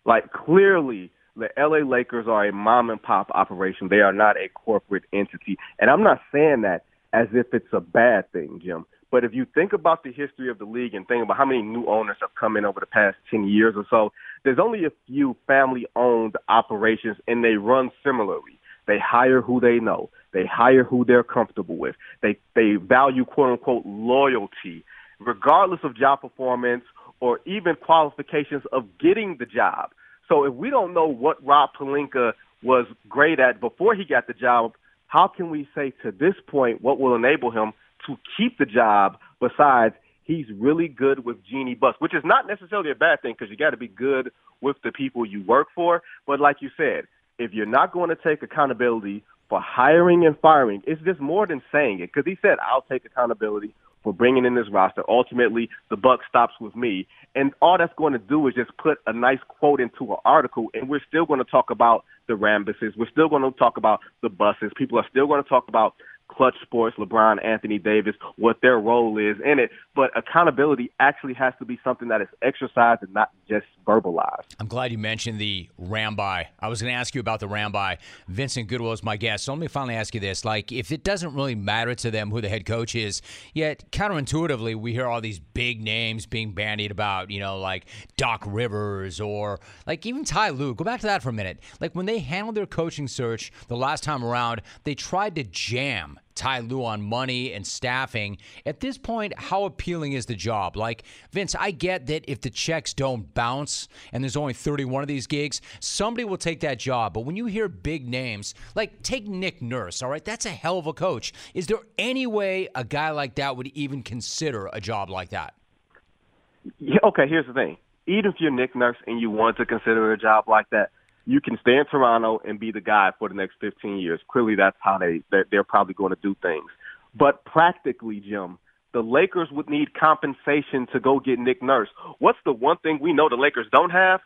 Like, clearly, the LA Lakers are a mom and pop operation. They are not a corporate entity. And I'm not saying that as if it's a bad thing, Jim, But if you think about the history of the league and think about how many new owners have come in over the past 10 years or so, there's only a few family owned operations and they run similarly. They hire who they know. They hire who they're comfortable with. They they value quote unquote loyalty, regardless of job performance or even qualifications of getting the job. So if we don't know what Rob Pelinka was great at before he got the job, how can we say to this point what will enable him to keep the job besides he's really good with Jeanie Buss, which is not necessarily a bad thing because you got to be good with the people you work for. But like you said, if you're not going to take accountability for hiring and firing, it's just more than saying it because he said, I'll take accountability for bringing in this roster. Ultimately, the buck stops with me. And all that's going to do is just put a nice quote into an article, and we're still going to talk about the Rambises. We're still going to talk about the buses. People are still going to talk about Clutch Sports, LeBron, Anthony Davis, what their role is in it. But accountability actually has to be something that is exercised and not just verbalized.
I'm glad you mentioned the Ramby. I was going to ask you about the Ramby. Vincent Goodwill is my guest. So let me finally ask you this. Like, if it doesn't really matter to them who the head coach is, yet counterintuitively, we hear all these big names being bandied about, you know, like Doc Rivers or like even Ty Lue. Go back to that for a minute. Like, when they handled their coaching search the last time around, they tried to jam Ty Lue on money and staffing. At this point, how appealing is the job? Like, Vince, I get that if the checks don't bounce and there's only 31 of these gigs, somebody will take that job. But when you hear big names, like take Nick Nurse, all right, that's a hell of a coach. Is there any way a guy like that would even consider a job like that?
Yeah, okay, here's the thing. Even if you're Nick Nurse and you want to consider a job like that, you can stay in Toronto and be the guy for the next 15 years. Clearly, that's how they they're probably going to do things. But practically, Jim, the Lakers would need compensation to go get Nick Nurse. What's the one thing we know the Lakers don't have?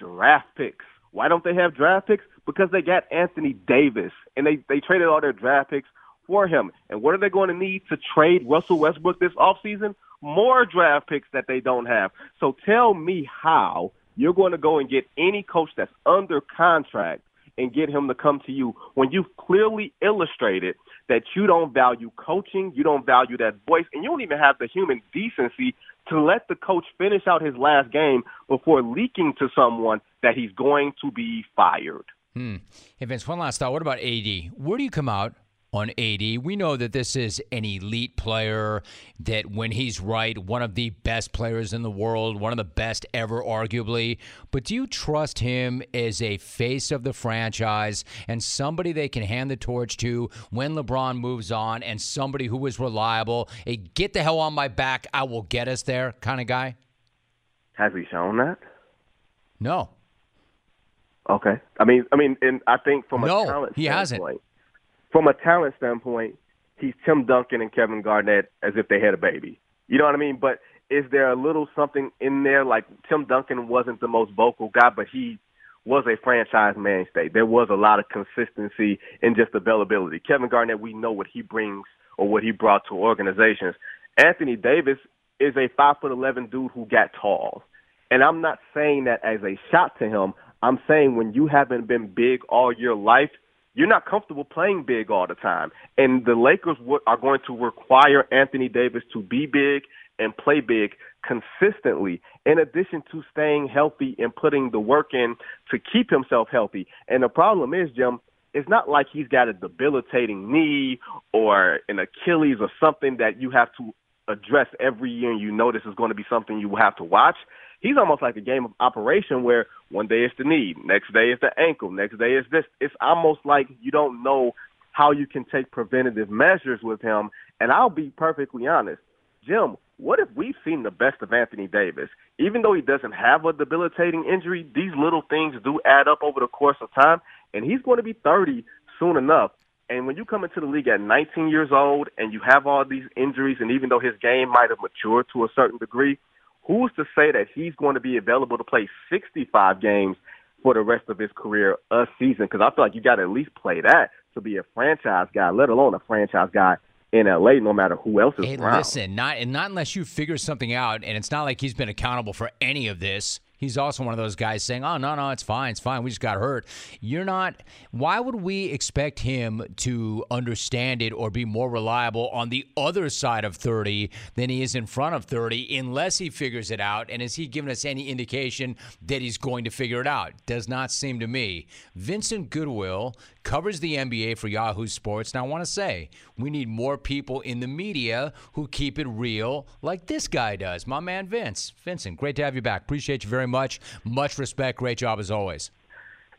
Draft picks. Why don't they have draft picks? Because they got Anthony Davis and they they traded all their draft picks for him. And what are they going to need to trade Russell Westbrook this offseason? More draft picks that they don't have. So tell me how you're going to go and get any coach that's under contract and get him to come to you when you've clearly illustrated that you don't value coaching, you don't value that voice, and you don't even have the human decency to let the coach finish out his last game before leaking to someone that he's going to be fired.
Hmm. Hey, Vince, one last thought. What about AD? Where do you come out on AD. We know that this is an elite player, that when he's right, one of the best players in the world, one of the best ever, arguably. But do you trust him as a face of the franchise and somebody they can hand the torch to when LeBron moves on and somebody who is reliable, a get the hell on my back, I will get us there kind of guy?
Has he shown that?
No.
Okay. I mean, I mean, and I think from
no,
a talent
he hasn't
from a talent standpoint, he's Tim Duncan and Kevin Garnett as if they had a baby. You know what I mean? But is there a little something in there? Like Tim Duncan wasn't the most vocal guy, but he was a franchise mainstay. There was a lot of consistency and just availability. Kevin Garnett, we know what he brings or what he brought to organizations. Anthony Davis is a five foot eleven dude who got tall. And I'm not saying that as a shot to him. I'm saying when you haven't been big all your life, you're not comfortable playing big all the time. And the Lakers are going to require Anthony Davis to be big and play big consistently, in addition to staying healthy and putting the work in to keep himself healthy. And the problem is, Jim, it's not like he's got a debilitating knee or an Achilles or something that you have to address every year and you know this is going to be something you have to watch he's almost like a game of operation where one day it's the knee, next day it's the ankle, next day it's this. It's almost like you don't know how you can take preventative measures with him. And I'll be perfectly honest, Jim, what if we've seen the best of Anthony Davis? Even though he doesn't have a debilitating injury, these little things do add up over the course of time, and he's going to be 30 soon enough. And when you come into the league at 19 years old and you have all these injuries, and even though his game might have matured to a certain degree, who's to say that he's going to be available to play 65 games for the rest of his career a season? Because I feel like you got to at least play that to be a franchise guy, let alone a franchise guy in LA, no matter who else is
hey,
around.
Listen, not and not unless you figure something out, and it's not like he's been accountable for any of this. He's also one of those guys saying, "Oh no, no, it's fine, it's fine. We just got hurt." You're not. Why would we expect him to understand it or be more reliable on the other side of 30 than he is in front of 30, unless he figures it out? And has he given us any indication that he's going to figure it out? Does not seem to me. Vincent Goodwill covers the NBA for Yahoo Sports. Now, I want to say we need more people in the media who keep it real, like this guy does. My man Vince. Vincent, great to have you back. Appreciate you very. Much Much respect. Great job as always.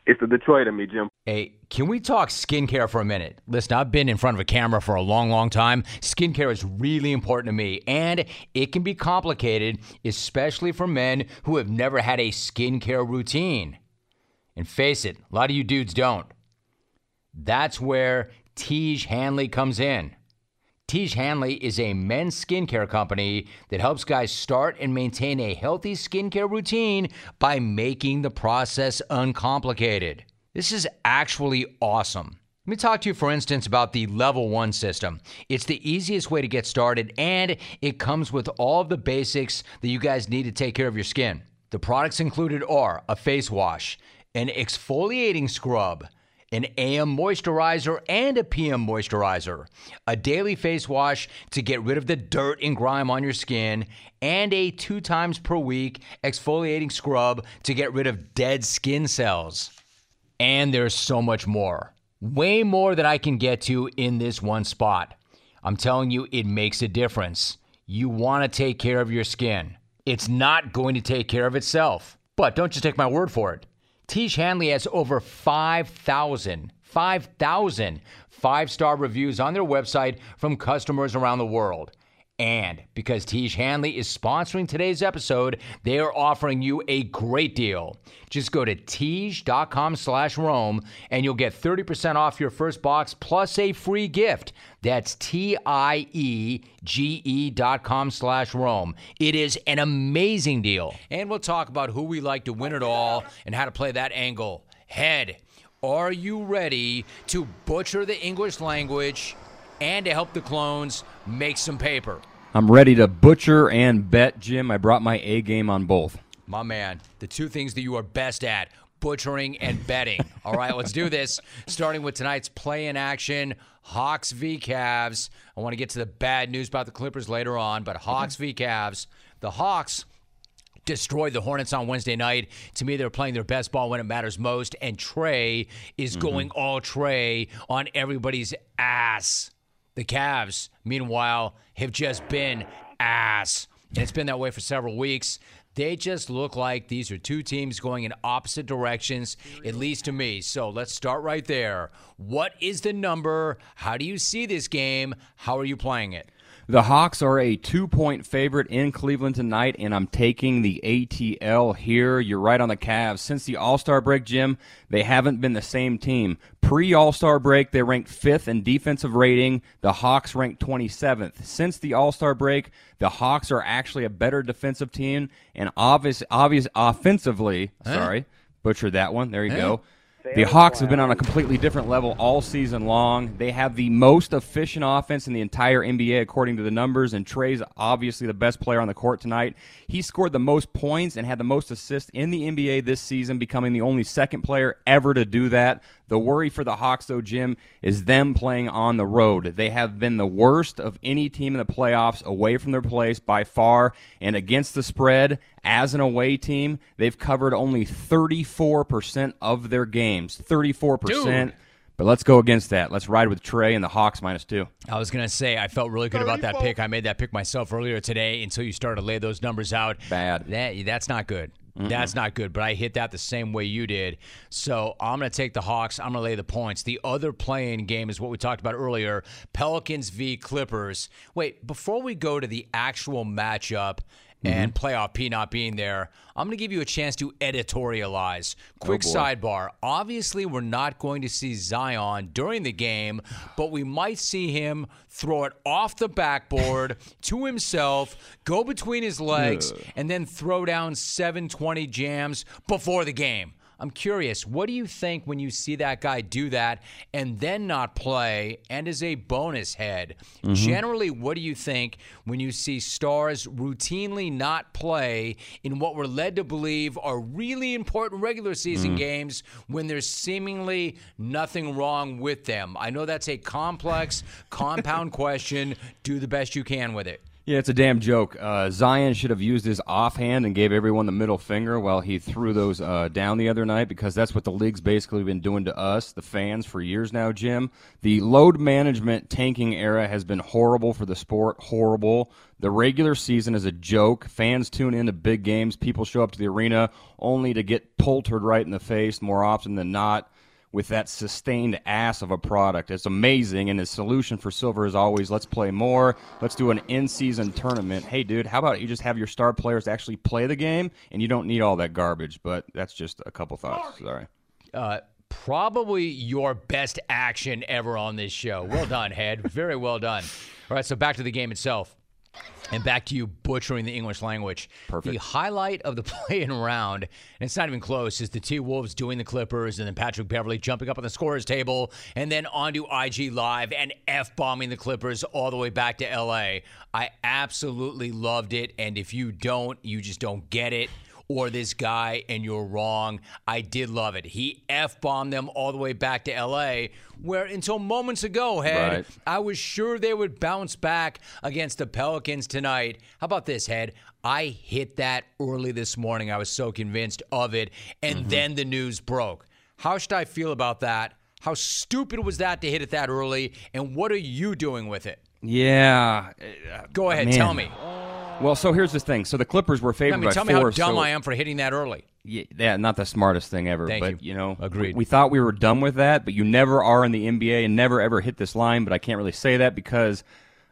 It's the Detroit of me, Jim.
Hey, can we talk skincare for a minute? Listen, I've been in front of a camera for a long, long time. Skincare is really important to me, and it can be complicated, especially for men who have never had a skincare routine. And face it, a lot of you dudes don't. That's where Tiege Hanley comes in. Tiege Hanley is a men's skincare company that helps guys start and maintain a healthy skincare routine by making the process uncomplicated. This is actually awesome. Let me talk to you, for instance, about the Level 1 system. It's the easiest way to get started, and it comes with all of the basics that you guys need to take care of your skin. The products included are a face wash, an exfoliating scrub, an AM moisturizer and a PM moisturizer, a daily face wash to get rid of the dirt and grime on your skin, and a two times per week exfoliating scrub to get rid of dead skin cells. And there's so much more. Way more that I can get to in this one spot. I'm telling you, it makes a difference. You want to take care of your skin. It's not going to take care of itself. But don't just take my word for it. Tiege Hanley has over 5,000, 5,000 five star reviews on their website from customers around the world. And because Tiege Hanley is sponsoring today's episode, they are offering you a great deal. Just go to Tiege.com slash Rome and you'll get 30% off your first box plus a free gift. That's T-I-E-G-E dot com slash Rome. It is an amazing deal. And we'll talk about who we like to win it all and how to play that angle. Head, are you ready to butcher the English language and to help the clones make some paper?
I'm ready to butcher and bet, Jim. I brought my A game on both.
My man, the two things that you are best at butchering and betting. All right, let's do this. Starting with tonight's play in action Hawks v Cavs. I want to get to the bad news about the Clippers later on, but Hawks v Cavs. The Hawks destroyed the Hornets on Wednesday night. To me, they're playing their best ball when it matters most, and Trae is
Mm-hmm.
going all Trae on everybody's ass. The Cavs, meanwhile, have just been ass. And it's been that way for several weeks. They just look like these are two teams going in opposite directions, at least to me. So let's start right there. What is the number? How do you see this game? How are you playing it?
The Hawks are a two point favorite in Cleveland tonight, and I'm taking the ATL here. You're right on the Cavs. Since the All Star break, Jim, they haven't been the same team. Pre All Star break, they ranked fifth in defensive rating. The Hawks ranked 27th. Since the All Star break, the Hawks are actually a better defensive team, and obvious, obvious offensively. Sorry, butchered that one. There you go. The Hawks have been on a completely different level all season long. They have the most efficient offense in the entire NBA, according to the numbers, and Trae's obviously the best player on the court tonight. He scored the most points and had the most assists in the NBA this season, becoming the only second player ever to do that. The worry for the Hawks, though, Jim, is them playing on the road. They have been the worst of any team in the playoffs away from their place by far, and against the spread, as an away team, they've covered only 34% of their games. 34%.
Dude.
But let's go against that. Let's ride with Trae and the Hawks minus two.
I was going to say, I felt really good about that pick. I made that pick myself earlier today until you started to lay those numbers out.
Bad.
That, that's not good. That's not good, but I hit that the same way you did. So I'm going to take the Hawks. I'm going to lay the points. The other playing game is what we talked about earlier Pelicans v. Clippers. Wait, before we go to the actual matchup Mm-hmm. and playoff P not being there, I'm going to give you a chance to editorialize. Oh, Quick
boy.
sidebar. Obviously, we're not going to see Zion during the game, but we might see him throw it off the backboard to himself, go between his legs, and then throw down 720 jams before the game. I'm curious, what do you think when you see that guy do that and then not play and as a bonus head?
Mhm.
Generally, what do you think when you see stars routinely not play in what we're led to believe are really important regular season
Mm.
games when there's seemingly nothing wrong with them? I know that's a complex, compound question. Do the best you can with it.
Yeah, it's a damn joke. Uh, Zion should have used his offhand and gave everyone the middle finger while he threw those uh, down the other night because that's what the league's basically been doing to us, the fans, for years now, Jim. The load management tanking era has been horrible for the sport, horrible. The regular season is a joke. Fans tune into big games. People show up to the arena only to get poltered right in the face more often than not with that sustained ass of a product. It's amazing, and his solution for Silver is always let's play more, let's do an in season tournament. Hey, dude, how about you just have your star players actually play the game, and you don't need all that garbage? But that's just a couple thoughts. Sorry.
Uh, probably your best action ever on this show. Well done, Head. Very well done. All right, so back to the game itself. And back to you butchering the English language.
Perfect.
The highlight of the play-in round, and it's not even close, is the T Wolves doing the Clippers and then Patrick Beverley jumping up on the scorer's table and then onto IG Live and F bombing the Clippers all the way back to LA. I absolutely loved it. And if you don't, you just don't get it or this guy and you're wrong. I did love it. He F bombed them all the way back to LA, where until moments ago, Head,
Right.
I was sure they would bounce back against the Pelicans tonight. How about this, Head? I hit that early this morning. I was so convinced of it. And mm-hmm. then the news broke. How should I feel about that? How stupid was that to hit it that early? And what are you doing with it?
Yeah.
Go ahead,
Man.
tell me.
Well, so here's the thing. So the Clippers were
I
favored
mean,
by
tell me
four.
how dumb
so-
I am for hitting that early.
Yeah, yeah, not the smartest thing ever.
Thank
but
you.
know,
Agreed.
We, we thought we were done with that, but you never are in the NBA and never ever hit this line. But I can't really say that because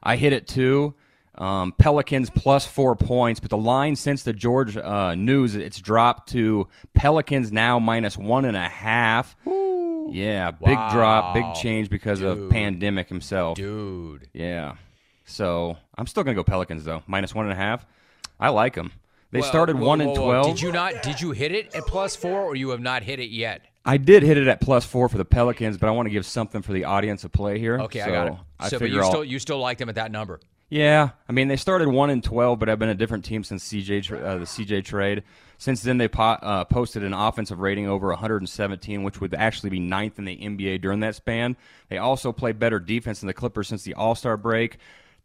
I hit it too. Um, Pelicans plus four points, but the line since the George uh, news it's dropped to Pelicans now minus one and a half. Yeah, big drop, big change because
Dude.
of pandemic himself.
Dude.
Yeah. So I'm still gonna go Pelicans though, minus one and a half. I like them. They
Well,
started
whoa,
one
whoa,
and
whoa.
twelve.
Did you not? Did you hit it at plus four, or you have not hit it yet?
I did hit it at plus four for the Pelicans, but I want to give something for the audience to play here.
Okay, I got it.
I
so, but you
I'll-
still you still like them at that number?
yeah, I mean they started one and twelve, but I've been a different team since CJ uh, the CJ trade. Since then, they po- uh, posted an offensive rating over 117, which would actually be ninth in the NBA during that span. They also play better defense than the Clippers since the All Star break.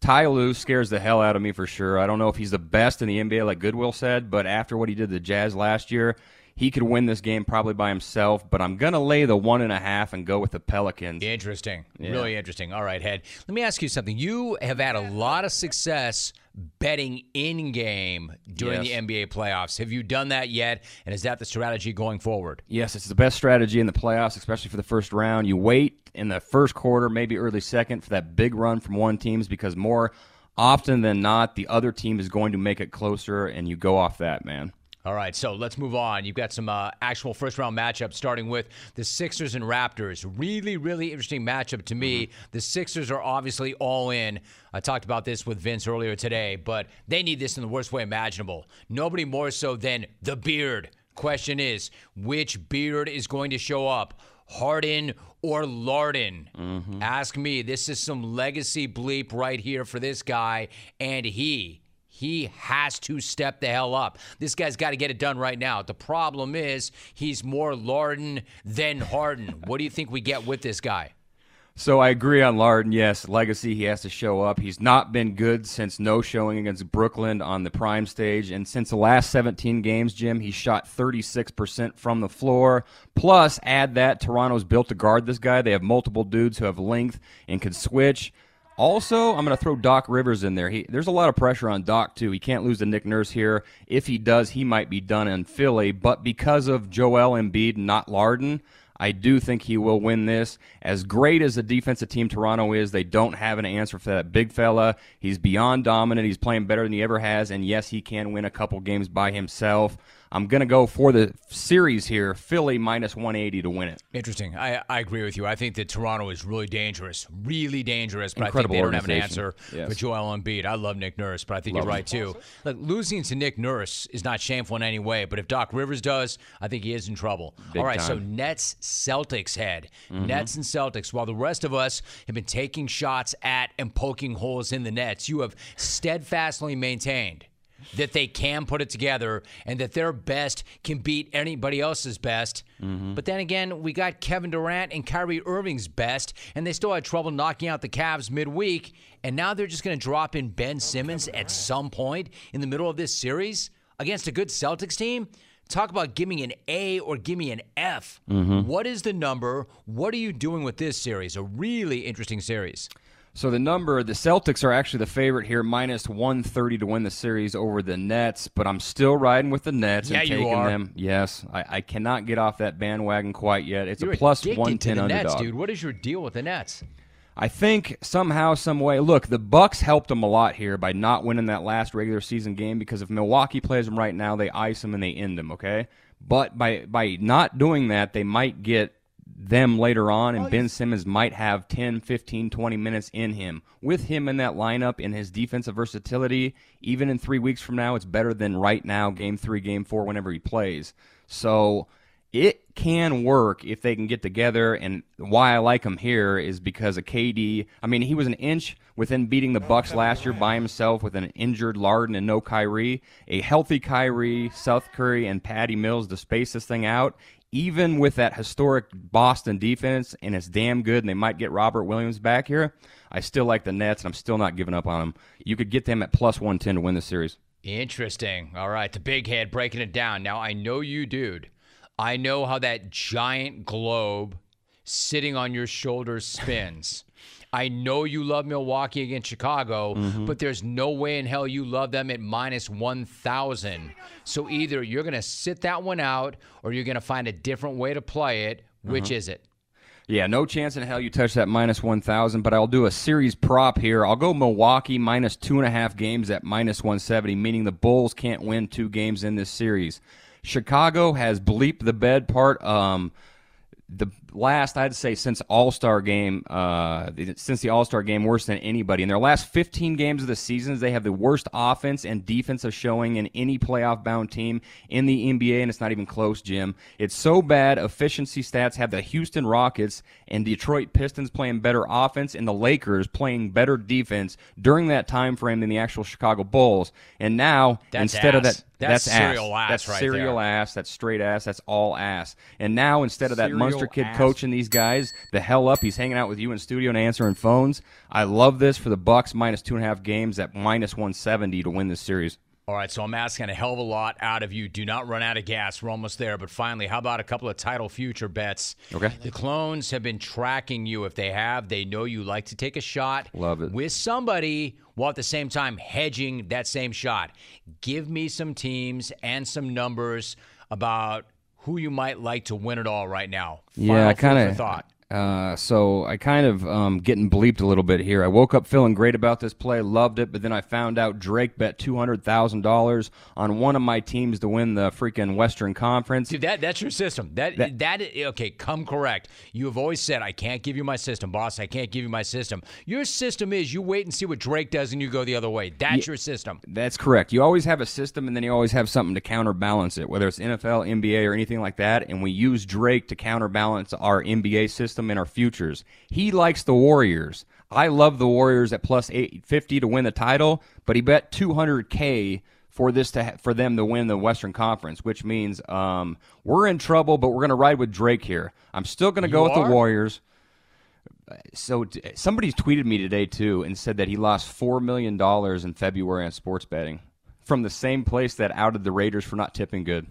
Ty Lue scares the hell out of me for sure. I don't know if he's the best in the NBA, like Goodwill said, but after what he did to the Jazz last year, he could win this game probably by himself. But I'm gonna lay the one and a half and go with the Pelicans.
Interesting,
Yeah.
really interesting. All right, head. Let me ask you something. You have had a lot of success betting in game during
Yes.
the NBA playoffs. Have you done that yet? And is that the strategy going forward?
Yes, it's the best strategy in the playoffs, especially for the first round. You wait in the first quarter, maybe early second, for that big run from one teams because more often than not, the other team is going to make it closer, and you go off that, man.
All right, so let's move on. You've got some uh, actual first round matchups, starting with the Sixers and Raptors. Really, really interesting matchup to me. The Sixers are obviously all in. I talked about this with Vince earlier today, but they need this in the worst way imaginable. Nobody more so than the beard. Question is, which beard is going to show up? Harden or Larden? Ask me. This is some legacy bleep right here for this guy, and he he has to step the hell up. This guy's got to get it done right now. The problem is he's more Larden than Harden. what do you think we get with this guy?
So I agree on Larden. Yes, legacy. He has to show up. He's not been good since no showing against Brooklyn on the prime stage, and since the last 17 games, Jim, he shot 36% from the floor. Plus, add that Toronto's built to guard this guy. They have multiple dudes who have length and can switch. Also, I'm going to throw Doc Rivers in there. He, there's a lot of pressure on Doc too. He can't lose to Nick Nurse here. If he does, he might be done in Philly. But because of Joel Embiid, not Larden, I do think he will win this. As great as the defensive team Toronto is, they don't have an answer for that big fella. He's beyond dominant. He's playing better than he ever has. And yes, he can win a couple games by himself. I'm going to go for the series here. Philly minus 180 to win it.
Interesting. I, I agree with you. I think that Toronto is really dangerous, really dangerous. But
Incredible
I think they don't have an
organization.
answer
Yes.
for Joel Embiid. I love Nick Nurse, but I think
Love
you're
him.
right too. Look, losing to Nick Nurse is not shameful in any way, but if Doc Rivers does, I think he is in trouble.
Big
All right, so. Nets Celtics head.
Mhm.
Nets and Celtics. While the rest of us have been taking shots at and poking holes in the Nets, you have steadfastly maintained that they can put it together and that their best can beat anybody else's best. But then again, we got Kevin Durant and Kyrie Irving's best, and they still had trouble knocking out the Cavs midweek. And now they're just going to drop in Ben Simmons at some point in the middle of this series against a good Celtics team. Talk about give me an A or give me an F.
Mhm.
What is the number? What are you doing with this series? A really interesting series.
So the number, the Celtics are actually the favorite here, minus 130 to win the series over the Nets, but I'm still riding with the Nets
Yeah,
and
you
taking
are.
them. Yes, I, I cannot get off that bandwagon quite yet. It's
You're
a 110
to the
underdog.
Nets, dude. What is your deal with the Nets?
I think somehow, some way. Look, the Bucks helped them a lot here by not winning that last regular season game because if Milwaukee plays them right now, they ice them and they end them. Okay, but by by not doing that, they might get them later on, and oh, Ben Simmons might have 10, 15, 20 minutes in him. With him in that lineup and his defensive versatility, even in three weeks from now, it's better than right now, game three, game four, whenever he plays. So it can work if they can get together. And why I like him here is because of KD. I mean, he was an inch within beating the Bucks last year by himself with an injured Larden and no Kyrie. A healthy Kyrie, Seth Curry, and Patty Mills to space this thing out. Even with that historic Boston defense, and it's damn good, and they might get Robert Williams back here. I still like the Nets, and I'm still not giving up on them. You could get them at plus 110 to win the series.
Interesting. All right, the big head breaking it down. Now I know you, dude. I know how that giant globe sitting on your shoulders spins. I know you love Milwaukee against Chicago,
Mm-hmm.
but there's no way in hell you love them at minus 1,000. So either you're going to sit that one out or you're going to find a different way to play it. Which
Uh-huh.
is it?
Yeah, no chance in hell you touch that minus 1,000, but I'll do a series prop here. I'll go Milwaukee minus two and a half games at minus 170, meaning the Bulls can't win two games in this series. Chicago has bleeped the bed part. Um, the last I'd say since All Star game, uh, since the All Star game, worse than anybody. In their last 15 games of the seasons, they have the worst offense and defensive showing in any playoff bound team in the NBA, and it's not even close, Jim. It's so bad. Efficiency stats have the Houston Rockets and Detroit Pistons playing better offense, and the Lakers playing better defense during that time frame than the actual Chicago Bulls. And now,
That's
instead of that,
That's
that's,
serial
ass.
ass
That's
right
serial
there.
ass. That's straight ass. That's all ass. And now instead of that
Serial
Munster kid
ass.
Coaching these guys the hell up, he's hanging out with you in studio and answering phones. I love this for the Bucks minus two and a half games at minus one seventy to win this series.
All right, so I'm asking a hell of a lot out of you. Do not run out of gas. We're almost there. But finally, how about a couple of title future bets?
Okay.
The clones have been tracking you. If they have, they know you like to take a shot
Love it.
with somebody while at the same time hedging that same shot. Give me some teams and some numbers about who you might like to win it all right now. Final
yeah, I kind of
thought.
Uh, so I kind of um, getting bleeped a little bit here. I woke up feeling great about this play, loved it, but then I found out Drake bet two hundred thousand dollars on one of my teams to win the freaking Western Conference.
Dude, that that's your system. That, that that okay, come correct. You have always said I can't give you my system, boss. I can't give you my system. Your system is you wait and see what Drake does and you go the other way. That's your system.
That's correct. You always have a system, and then you always have something to counterbalance it, whether it's NFL, NBA, or anything like that. And we use Drake to counterbalance our NBA system and our futures. He likes the Warriors. I love the Warriors at plus eight fifty to win the title, but he bet two hundred k for this to ha- for them to win the Western Conference, which means um, we're in trouble. But we're going to ride with Drake here. I'm still going to go with
are?
the Warriors. So t- somebody tweeted me today too and said that he lost four million dollars in February on sports betting from the same place that outed the Raiders for not tipping good.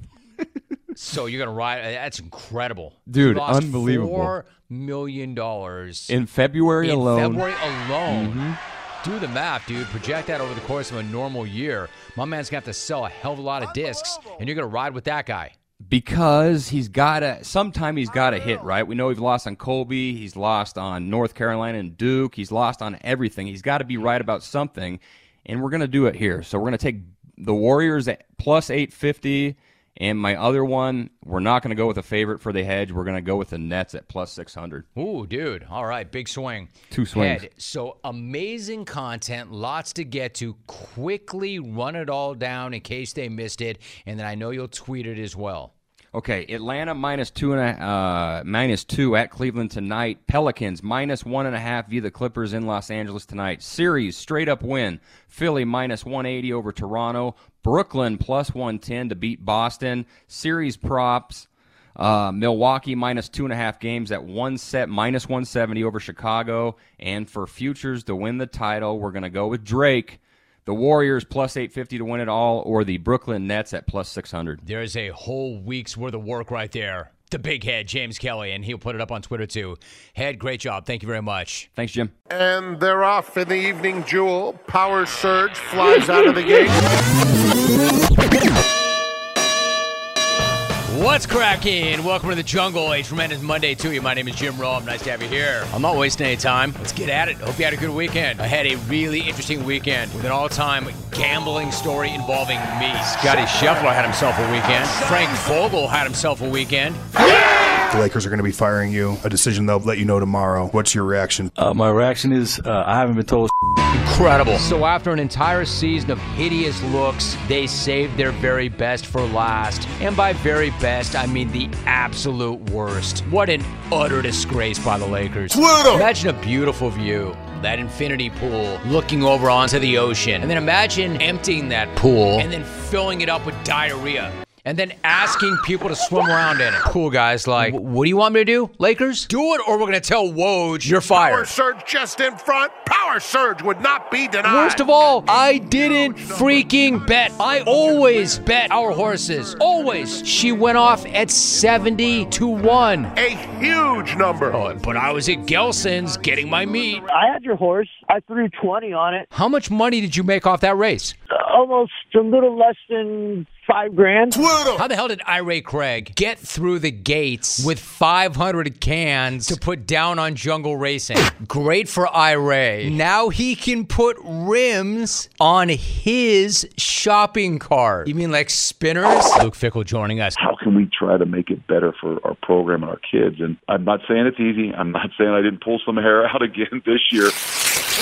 So you're gonna ride. That's incredible,
Dude,
lost
unbelievable.
Four million dollars
In February
in
alone.
February alone.
Mhm.
Do the math, dude. Project that over the course of a normal year. My man's gonna have to sell a hell of a lot of discs, and you're gonna ride with that guy.
because he's got to sometime he's got to hit right we know he's lost on colby he's lost on north carolina and duke he's lost on everything he's got to be right about something and we're going to do it here so we're going to take the warriors at plus 850 And my other one, we're not going to go with a favorite for the hedge. We're going to go with the Nets at plus 600.
Ooh, dude. All right, big swing.
Two swings.
Head. So amazing content, lots to get to. Quickly run it all down in case they missed it, and then I know you'll tweet it as well.
Okay, Atlanta minus two and a, uh, minus two at Cleveland tonight. Pelicans minus one and a half via the Clippers in Los Angeles tonight. Series straight up win. Philly minus 180 over Toronto. Brooklyn plus 110 to beat Boston. Series props. Uh, Milwaukee minus two and a half games at one set minus 170 over Chicago. And for futures to win the title, we're going to go with Drake. The Warriors plus 850 to win it all, or the Brooklyn Nets at plus 600.
There's a whole week's worth of work right there. The big head, James Kelly, and he'll put it up on Twitter too. Head, great job. Thank you very much.
Thanks, Jim.
And they're off in the evening, Jewel. Power surge flies out of the gate.
What's cracking? Welcome to the jungle. A tremendous Monday to you. My name is Jim Rome. Nice to have you here. I'm not wasting any time. Let's get at it. Hope you had a good weekend. I had a really interesting weekend with an all-time gambling story involving me. Scottie Scheffler had himself a weekend. Frank Vogel had himself a weekend.
The Lakers are going to be firing you. A decision they'll let you know tomorrow. What's your reaction?
Uh, my reaction is uh, I haven't been told.
Incredible. So after an entire season of hideous looks, they saved their very best for last. And by very best, I mean the absolute worst. What an utter disgrace by the Lakers.
Twitter.
Imagine a beautiful view. That infinity pool looking over onto the ocean. And then imagine emptying that pool and then filling it up with diarrhea and then asking people to swim around in it. Cool guys like, what do you want me to do, Lakers? Do it or we're going to tell Woj you're fired.
Power
fired.
surge just in front. Power surge would not be denied.
Worst of all, I didn't freaking bet. I always bet our horses. Always. She went off at 70 to 1.
A huge number.
Oh, but I was at Gelson's getting my meat.
I had your horse. I threw 20 on it.
How much money did you make off that race?
Almost a little less than five grand.
How the hell did Ira Craig get through the gates with 500 cans to put down on Jungle Racing? Great for Ira. Now he can put rims on his shopping cart. You mean like spinners? Luke Fickell joining us.
How can we try to make it better for our program and our kids? And I'm not saying it's easy. I'm not saying I didn't pull some hair out again this year.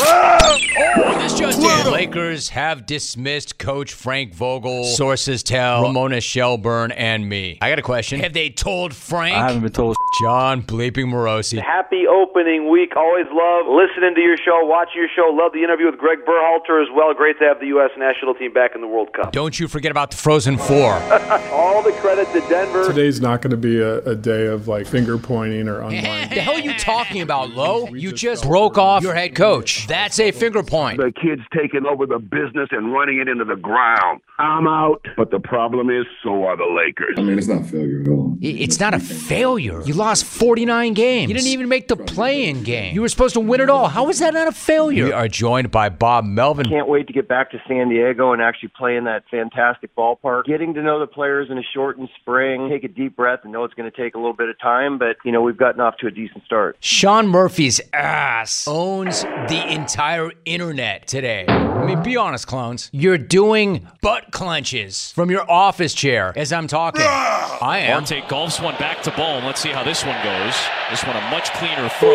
Oh, this just in. Lakers have dismissed coach Frank Vogel. Sources tell Ramona Shelburne and me. I got a question. Have they told Frank?
I haven't been told.
Jon Bleeping Morosi.
Happy opening week. Always love listening to your show, watching your show. Love the interview with Greg Berhalter as well. Great to have the U.S. national team back in the World Cup.
Don't you forget about the Frozen Four.
All the credit to Denver.
Today's not going to be a, a day of like finger pointing or unwinding.
the hell are you talking about, Lo? You just broke off your head coach. That's a finger point.
The kids taking over the business and running it into the ground. I'm out. But the problem is, so are the Lakers.
I mean, it's not failure at all.
It's not a failure. You lost 49 games. You didn't even make the play-in game. You were supposed to win it all. How is that not a failure? We are joined by Bob Melvin.
Can't wait to get back to San Diego and actually play in that fantastic ballpark. Getting to know the players in a shortened spring, take a deep breath and know it's going to take a little bit of time, but you know, we've gotten off to a decent start.
Sean Murphy's ass owns the entire internet today. I mean, be honest, clones. You're doing butt clenches from your office chair as I'm talking. Ah! I am.
Marte golfs one back to Bohm. Let's see how this one goes. This one a much cleaner throw.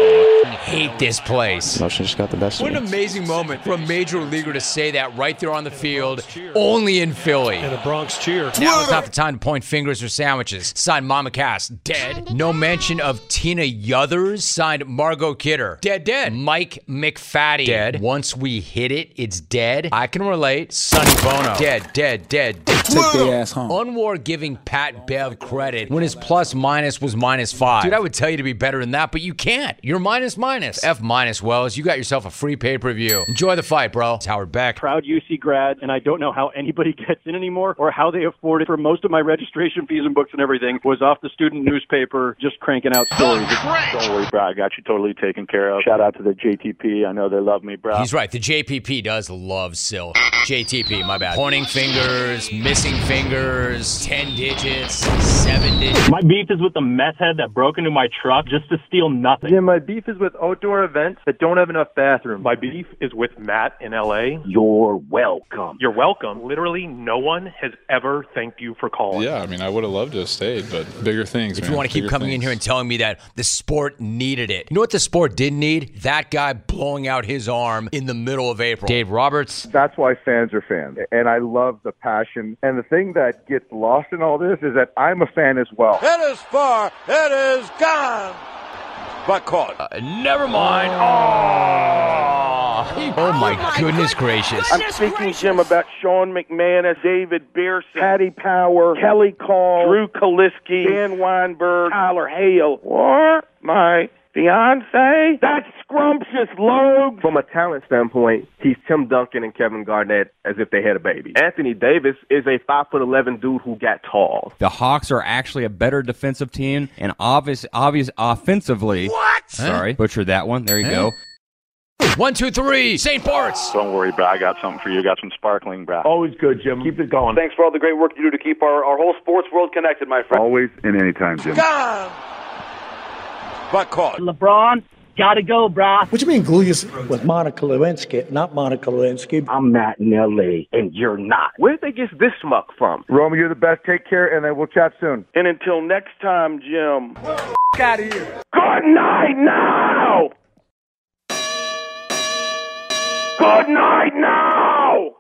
I hate this place.
Emotion just got the best
What an amazing moment for a major leaguer to say that right there on the field, only in Philly.
And a Bronx cheer.
Now is not the time to point fingers or sandwiches. Signed Mama Cass, dead. No mention of Tina Yothers. Signed Margot Kidder, dead, dead. Mike McFaddy, dead. Once we hit it, it's dead. I can relate. Sonny Bono, dead, dead, dead. dead.
Take their ass home.
Unwar giving Pat Bev credit when his plus minus was minus five. Dude, I would tell you to be better than that, but you can't. You're minus minus. F minus Wells. You got yourself a free pay per view. Enjoy the fight, bro. It's Howard Beck.
proud UC grad, and I don't know how anybody gets in anymore or how they afford it. For most of my registration fees and books and everything was off the student newspaper, just cranking out stories.
Don't worry, bro. I got you totally taken care of. Shout out to the JTP. I know they love me, bro.
He's right. The JPP does love Silk. JTP, my bad. Pointing fingers, missing fingers, 10 digits, 7 digits.
My beef is with the meth head that broke into my truck just to steal nothing.
Yeah, my beef is with outdoor events that don't have enough bathrooms.
My beef is with Matt in LA.
You're welcome.
You're welcome. Literally, no one has ever thanked you for calling.
Yeah, I mean, I would have loved to have stayed, but bigger things.
If
man.
you want to keep
Bigger
coming in here and telling me that the sport needed it. You know what the sport didn't need? That guy blowing out his arm in the middle of April. Dave Roberts.
That's why fans are fans. And I love the passion. And the thing that gets lost in all this is that I'm a fan as well.
It is far. It is gone. But caught.
Uh, never mind. Oh, oh my goodness gracious.
I'm speaking, Jim, about Sean McManus, David Berson, Patty Power, Kelly Kahl, Drew Kaliski, Dan Weinberg, Tyler Hale. What? My fiance? That's scrumptious, Logue.
From a talent standpoint, he's Tim Duncan and Kevin Garnett as if they had a baby. Anthony Davis is a five foot eleven dude who got tall.
The Hawks are actually a better defensive team and obvious, obvious offensively.
What?
Sorry, butchered that one. There you
Huh?
go.
One, two, three. St. Bart's.
Don't worry, bro. I got something for you. Got some sparkling, bro.
Always good, Jim. Keep it going.
Thanks for all the great work you do to keep our, our whole sports world connected, my friend.
Always and anytime, Jim.
Gone. But caught.
LeBron, gotta go, brah.
What you mean glue yourself with Monica Lewinsky, not Monica Lewinsky?
I'm Matt in LA, and you're not.
Where did they get this schmuck from?
Roma, you're the best. Take care, and then we'll chat soon.
And until next time, Jim.
out of here.
Good night now. Good night now.